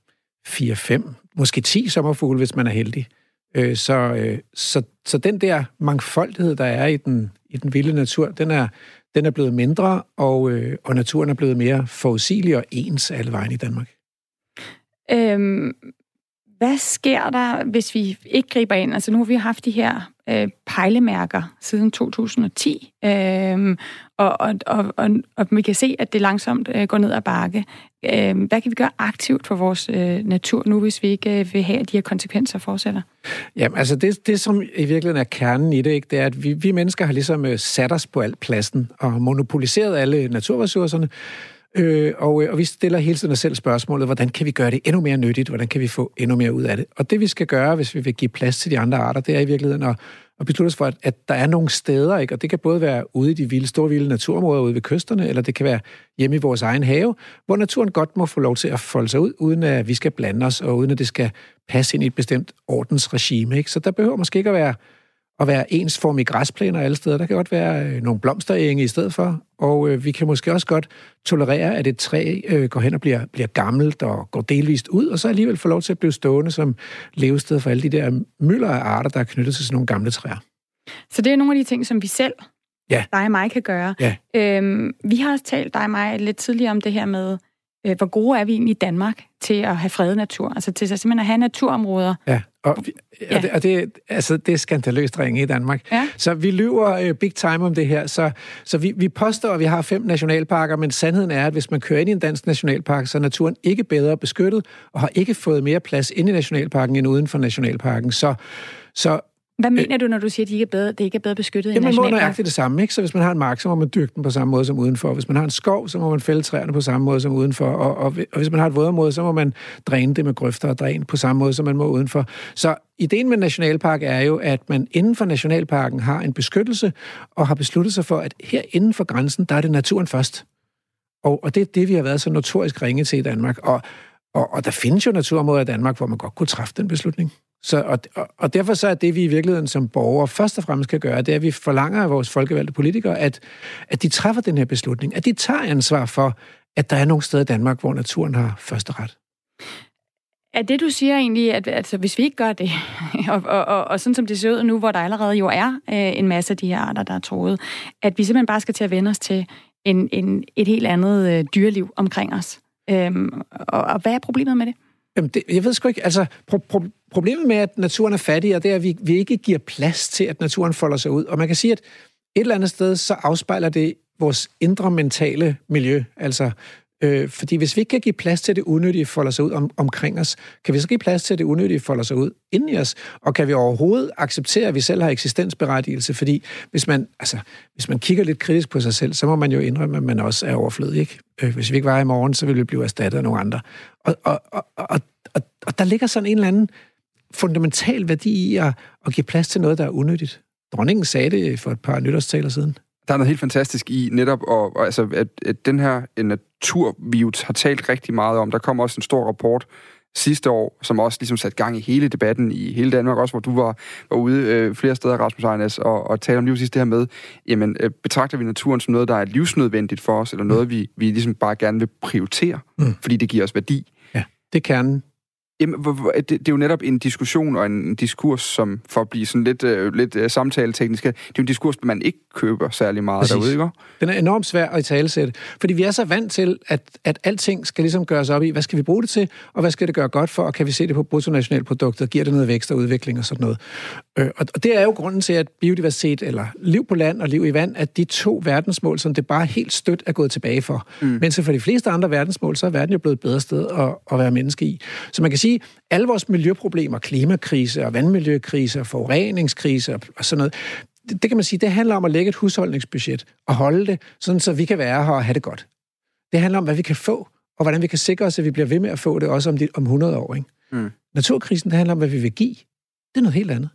4-5, måske 10 sommerfugle, hvis man er heldig. Øh, så, øh, så, så den der mangfoldighed, der er i den, i den vilde natur, den er, den er blevet mindre, og, øh, og naturen er blevet mere forudsigelig og ens alle vejen i Danmark. Øhm, hvad sker der, hvis vi ikke griber ind? Altså nu har vi haft de her øh, pejlemærker siden 2010, øh, og, og, og, og, og vi kan se, at det langsomt øh, går ned ad bakke. Øh, hvad kan vi gøre aktivt for vores øh, natur nu, hvis vi ikke øh, vil have, at de her konsekvenser fortsætter? Jamen, altså det, det, som i virkeligheden er kernen i det, ikke, det er, at vi, vi mennesker har ligesom øh, sat os på alt pladsen og monopoliseret alle naturressourcerne, Øh, og, øh, og vi stiller hele tiden os selv spørgsmålet, hvordan kan vi gøre det endnu mere nyttigt? Hvordan kan vi få endnu mere ud af det? Og det vi skal gøre, hvis vi vil give plads til de andre arter, det er i virkeligheden at, at beslutte os for, at, at der er nogle steder, ikke? og det kan både være ude i de vilde, store vilde naturområder ude ved kysterne, eller det kan være hjemme i vores egen have, hvor naturen godt må få lov til at folde sig ud, uden at vi skal blande os, og uden at det skal passe ind i et bestemt ordensregime. Ikke? Så der behøver måske ikke at være at være ensformige græsplæner alle steder. Der kan godt være øh, nogle blomsterenge i stedet for, og øh, vi kan måske også godt tolerere, at et træ øh, går hen og bliver, bliver gammelt og går delvist ud, og så alligevel få lov til at blive stående som levested for alle de der mylder af arter, der er knyttet til sådan nogle gamle træer. Så det er nogle af de ting, som vi selv, ja. dig og mig, kan gøre. Ja. Øhm, vi har også talt, dig og mig, lidt tidligere om det her med øh, hvor gode er vi egentlig i Danmark til at have fredet natur? Altså til at simpelthen at have naturområder. Ja, og, vi, ja. og, det, og det, altså, det er skandaløst ringe i Danmark. Ja. Så vi lyver uh, big time om det her. Så, så vi, vi påstår, at vi har fem nationalparker, men sandheden er, at hvis man kører ind i en dansk nationalpark, så er naturen ikke bedre beskyttet, og har ikke fået mere plads ind i nationalparken end uden for nationalparken. Så, så hvad mener du, når du siger, at de ikke er bedre, det ikke er bedre beskyttet Jamen, i man må nøjagtigt det samme, ikke? Så hvis man har en mark, så må man dyrke den på samme måde som udenfor. Hvis man har en skov, så må man fælde træerne på samme måde som udenfor. Og, og, og hvis man har et vådområde, så må man dræne det med grøfter og dræn på samme måde, som man må udenfor. Så ideen med nationalpark er jo, at man inden for nationalparken har en beskyttelse, og har besluttet sig for, at her inden for grænsen, der er det naturen først. Og, og det er det, vi har været så notorisk ringe til i Danmark. Og, og, og der findes jo naturområder i Danmark, hvor man godt kunne træffe den beslutning. Så, og, og derfor så er det, vi i virkeligheden som borgere først og fremmest kan gøre, det er, at vi forlanger af vores folkevalgte politikere, at, at de træffer den her beslutning, at de tager ansvar for, at der er nogle steder i Danmark, hvor naturen har første ret. Er det, du siger egentlig, at altså, hvis vi ikke gør det, (laughs) og, og, og, og sådan som det ser ud nu, hvor der allerede jo er øh, en masse af de her arter, der er troet, at vi simpelthen bare skal til at vende os til en, en, et helt andet øh, dyreliv omkring os? Øhm, og, og hvad er problemet med det? Jamen, det, jeg ved sgu ikke, altså pro- pro- problemet med, at naturen er fattig, det er, at vi, vi ikke giver plads til, at naturen folder sig ud. Og man kan sige, at et eller andet sted, så afspejler det vores indre mentale miljø. Altså, øh, fordi hvis vi ikke kan give plads til, at det unødige folder sig ud om, omkring os, kan vi så give plads til, at det unødige folder sig ud inden i os? Og kan vi overhovedet acceptere, at vi selv har eksistensberettigelse? Fordi hvis man, altså, hvis man kigger lidt kritisk på sig selv, så må man jo indrømme, at man også er overflødig. Ikke? Øh, hvis vi ikke var i morgen, så ville vi blive erstattet af nogle andre. Og, og, og, og, og, og der ligger sådan en eller anden fundamental værdi i at, at give plads til noget, der er unødigt. Dronningen sagde det for et par nytårstaler siden. Der er noget helt fantastisk i netop, og, og altså, at, at den her natur, vi jo har talt rigtig meget om, der kom også en stor rapport sidste år, som også ligesom satte gang i hele debatten i hele Danmark, også hvor du var, var ude øh, flere steder, Rasmus Ejnes, og, og tale om lige præcis det her med, jamen, øh, betragter vi naturen som noget, der er livsnødvendigt for os, eller noget, vi, vi ligesom bare gerne vil prioritere, mm. fordi det giver os værdi? Ja, det er kernen. Jamen, det, det er jo netop en diskussion og en diskurs, som for at blive sådan lidt, uh, lidt uh, samtaleteknisk, det er jo en diskurs, man ikke køber særlig meget Præcis. derude, ikke? Den er enormt svær at i talesætte, fordi vi er så vant til, at, at alting skal ligesom gøres op i, hvad skal vi bruge det til, og hvad skal det gøre godt for, og kan vi se det på bruttonationalproduktet, giver det noget vækst og udvikling og sådan noget. Øh, og, og det er jo grunden til, at biodiversitet, eller liv på land og liv i vand, at de to verdensmål, som det bare helt stødt er gået tilbage for. Mm. Men så for de fleste andre verdensmål, så er verden jo blevet et bedre sted at, at være menneske i. Så man kan sige, alle vores miljøproblemer, klimakrise og vandmiljøkrise og forureningskrise og sådan noget, det, det kan man sige, det handler om at lægge et husholdningsbudget og holde det, sådan så vi kan være her og have det godt. Det handler om, hvad vi kan få, og hvordan vi kan sikre os, at vi bliver ved med at få det også om, de, om 100 år. Ikke? Mm. Naturkrisen, det handler om, hvad vi vil give. Det er noget helt andet.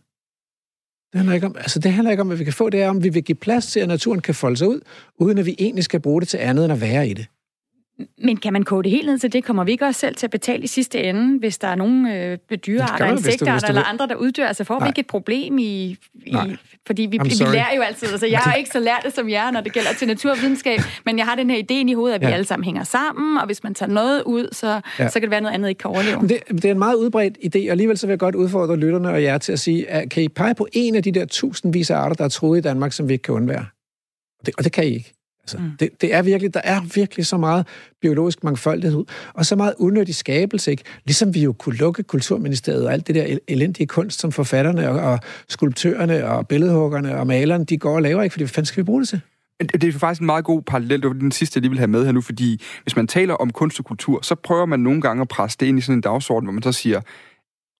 Det handler, ikke om, altså det handler ikke om, hvad vi kan få, det er om, vi vil give plads til, at naturen kan folde sig ud, uden at vi egentlig skal bruge det til andet end at være i det. Men kan man kode det helt ned til det? Kommer vi ikke også selv til at betale i sidste ende, hvis der er nogle øh, dyrearter, insekter eller andre, der uddør? Altså får Nej. vi ikke et problem i... i fordi vi, vi lærer jo altid... Altså, jeg har ikke så lært det som jer, når det gælder til naturvidenskab, men jeg har den her idé i hovedet, at vi ja. alle sammen hænger sammen, og hvis man tager noget ud, så, ja. så kan det være noget andet, ikke kan overleve. Det, det er en meget udbredt idé, og alligevel så vil jeg godt udfordre lytterne og jer til at sige, at kan I pege på en af de der tusindvis af arter, der er troet i Danmark, som vi ikke kan undvære? Og det, og det kan I ikke. Altså, mm. det, det er virkelig, der er virkelig så meget biologisk mangfoldighed, og så meget unødig skabelse, ikke? Ligesom vi jo kunne lukke Kulturministeriet og alt det der elendige kunst, som forfatterne og, og skulptørerne og billedhuggerne og malerne, de går og laver, ikke? Fordi hvad fanden skal vi bruge det til? Det er faktisk en meget god parallel, det var den sidste, jeg lige vil have med her nu, fordi hvis man taler om kunst og kultur, så prøver man nogle gange at presse det ind i sådan en dagsorden, hvor man så siger,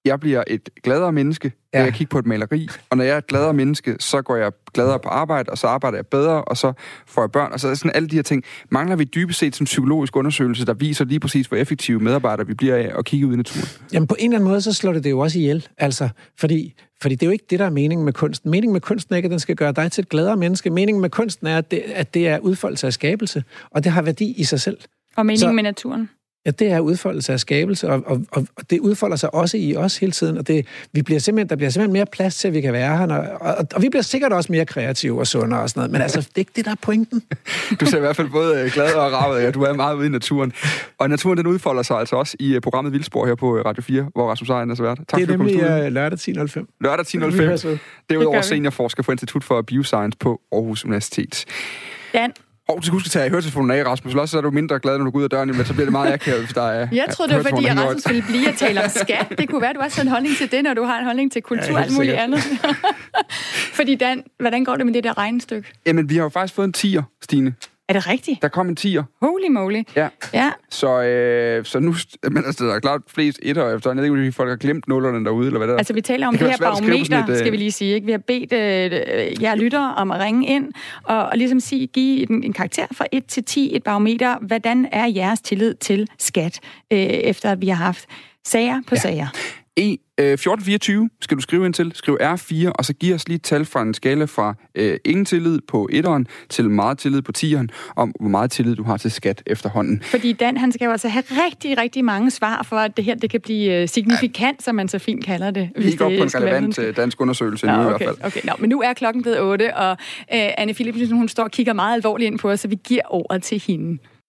jeg bliver et gladere menneske, ja. jeg kigger på et maleri, og når jeg er et gladere menneske, så går jeg gladere på arbejde, og så arbejder jeg bedre, og så får jeg børn, og så sådan alle de her ting. Mangler vi dybest set en psykologisk undersøgelse, der viser lige præcis, hvor effektive medarbejdere vi bliver af at kigge ud i naturen? Jamen på en eller anden måde, så slår det det jo også ihjel, altså, fordi, fordi det er jo ikke det, der er meningen med kunsten. Meningen med kunsten er ikke, at den skal gøre dig til et gladere menneske. Meningen med kunsten er, at det, at det er udfoldelse af skabelse, og det har værdi i sig selv. Og meningen så, med naturen? Ja, det er udfoldelse af skabelse, og, og, og det udfolder sig også i os hele tiden, og det, vi bliver simpelthen, der bliver simpelthen mere plads til, at vi kan være her, og, og, og vi bliver sikkert også mere kreative og sundere og sådan noget, men altså, det er ikke det, der er pointen. du ser i hvert fald både øh, glad og ravet, ja, du er meget ude i naturen. Og naturen, den udfolder sig altså også i øh, programmet Vildspor her på øh, Radio 4, hvor Rasmus Ejen er så vært. Tak det er nemlig uh, lørdag 10.05. Lørdag 10.05. Det er udover seniorforsker for Institut for Bioscience på Aarhus Universitet. Dan, Hov, du skal tage høretelefonen af, Rasmus. Ellers så er du mindre glad, når du går ud af døren, men så bliver det meget akavet, hvis der er Jeg troede, det var, fordi at Rasmus ville blive at tale om skat. Det kunne være, at du også har en holdning til det, når du har en holdning til kultur og alt muligt andet. (laughs) fordi Dan, hvordan går det med det der regnestykke? Jamen, vi har jo faktisk fået en tiger, Stine. Er det rigtigt? Der kom en tiger. Holy moly. Ja. ja. Så, øh, så nu, men altså, der er klart flest etter efter. Jeg ved ikke, om folk har glemt nullerne derude, eller hvad der Altså, vi taler om det, det her barometer, et, skal vi lige sige. Ikke? Vi har bedt øh, jer lyttere om at ringe ind og, og ligesom sige, give en, en karakter fra 1 til 10, et barometer. Hvordan er jeres tillid til skat, øh, efter at vi har haft sager på ja. sager? E, øh, 1424 skal du skrive ind til. Skriv R4, og så giv os lige et tal fra en skala fra øh, ingen tillid på etteren til meget tillid på tieren, om hvor meget tillid du har til skat efterhånden. Fordi Dan, han skal jo altså have rigtig, rigtig mange svar for, at det her det kan blive øh, signifikant, ja. som man så fint kalder det. Vi går på en relevant være. Øh, dansk undersøgelse Nå, nu okay, i hvert fald. Okay, Nå, men nu er klokken blevet 8, og øh, Anne Philipsen, hun står og kigger meget alvorligt ind på os, så vi giver ordet til hende.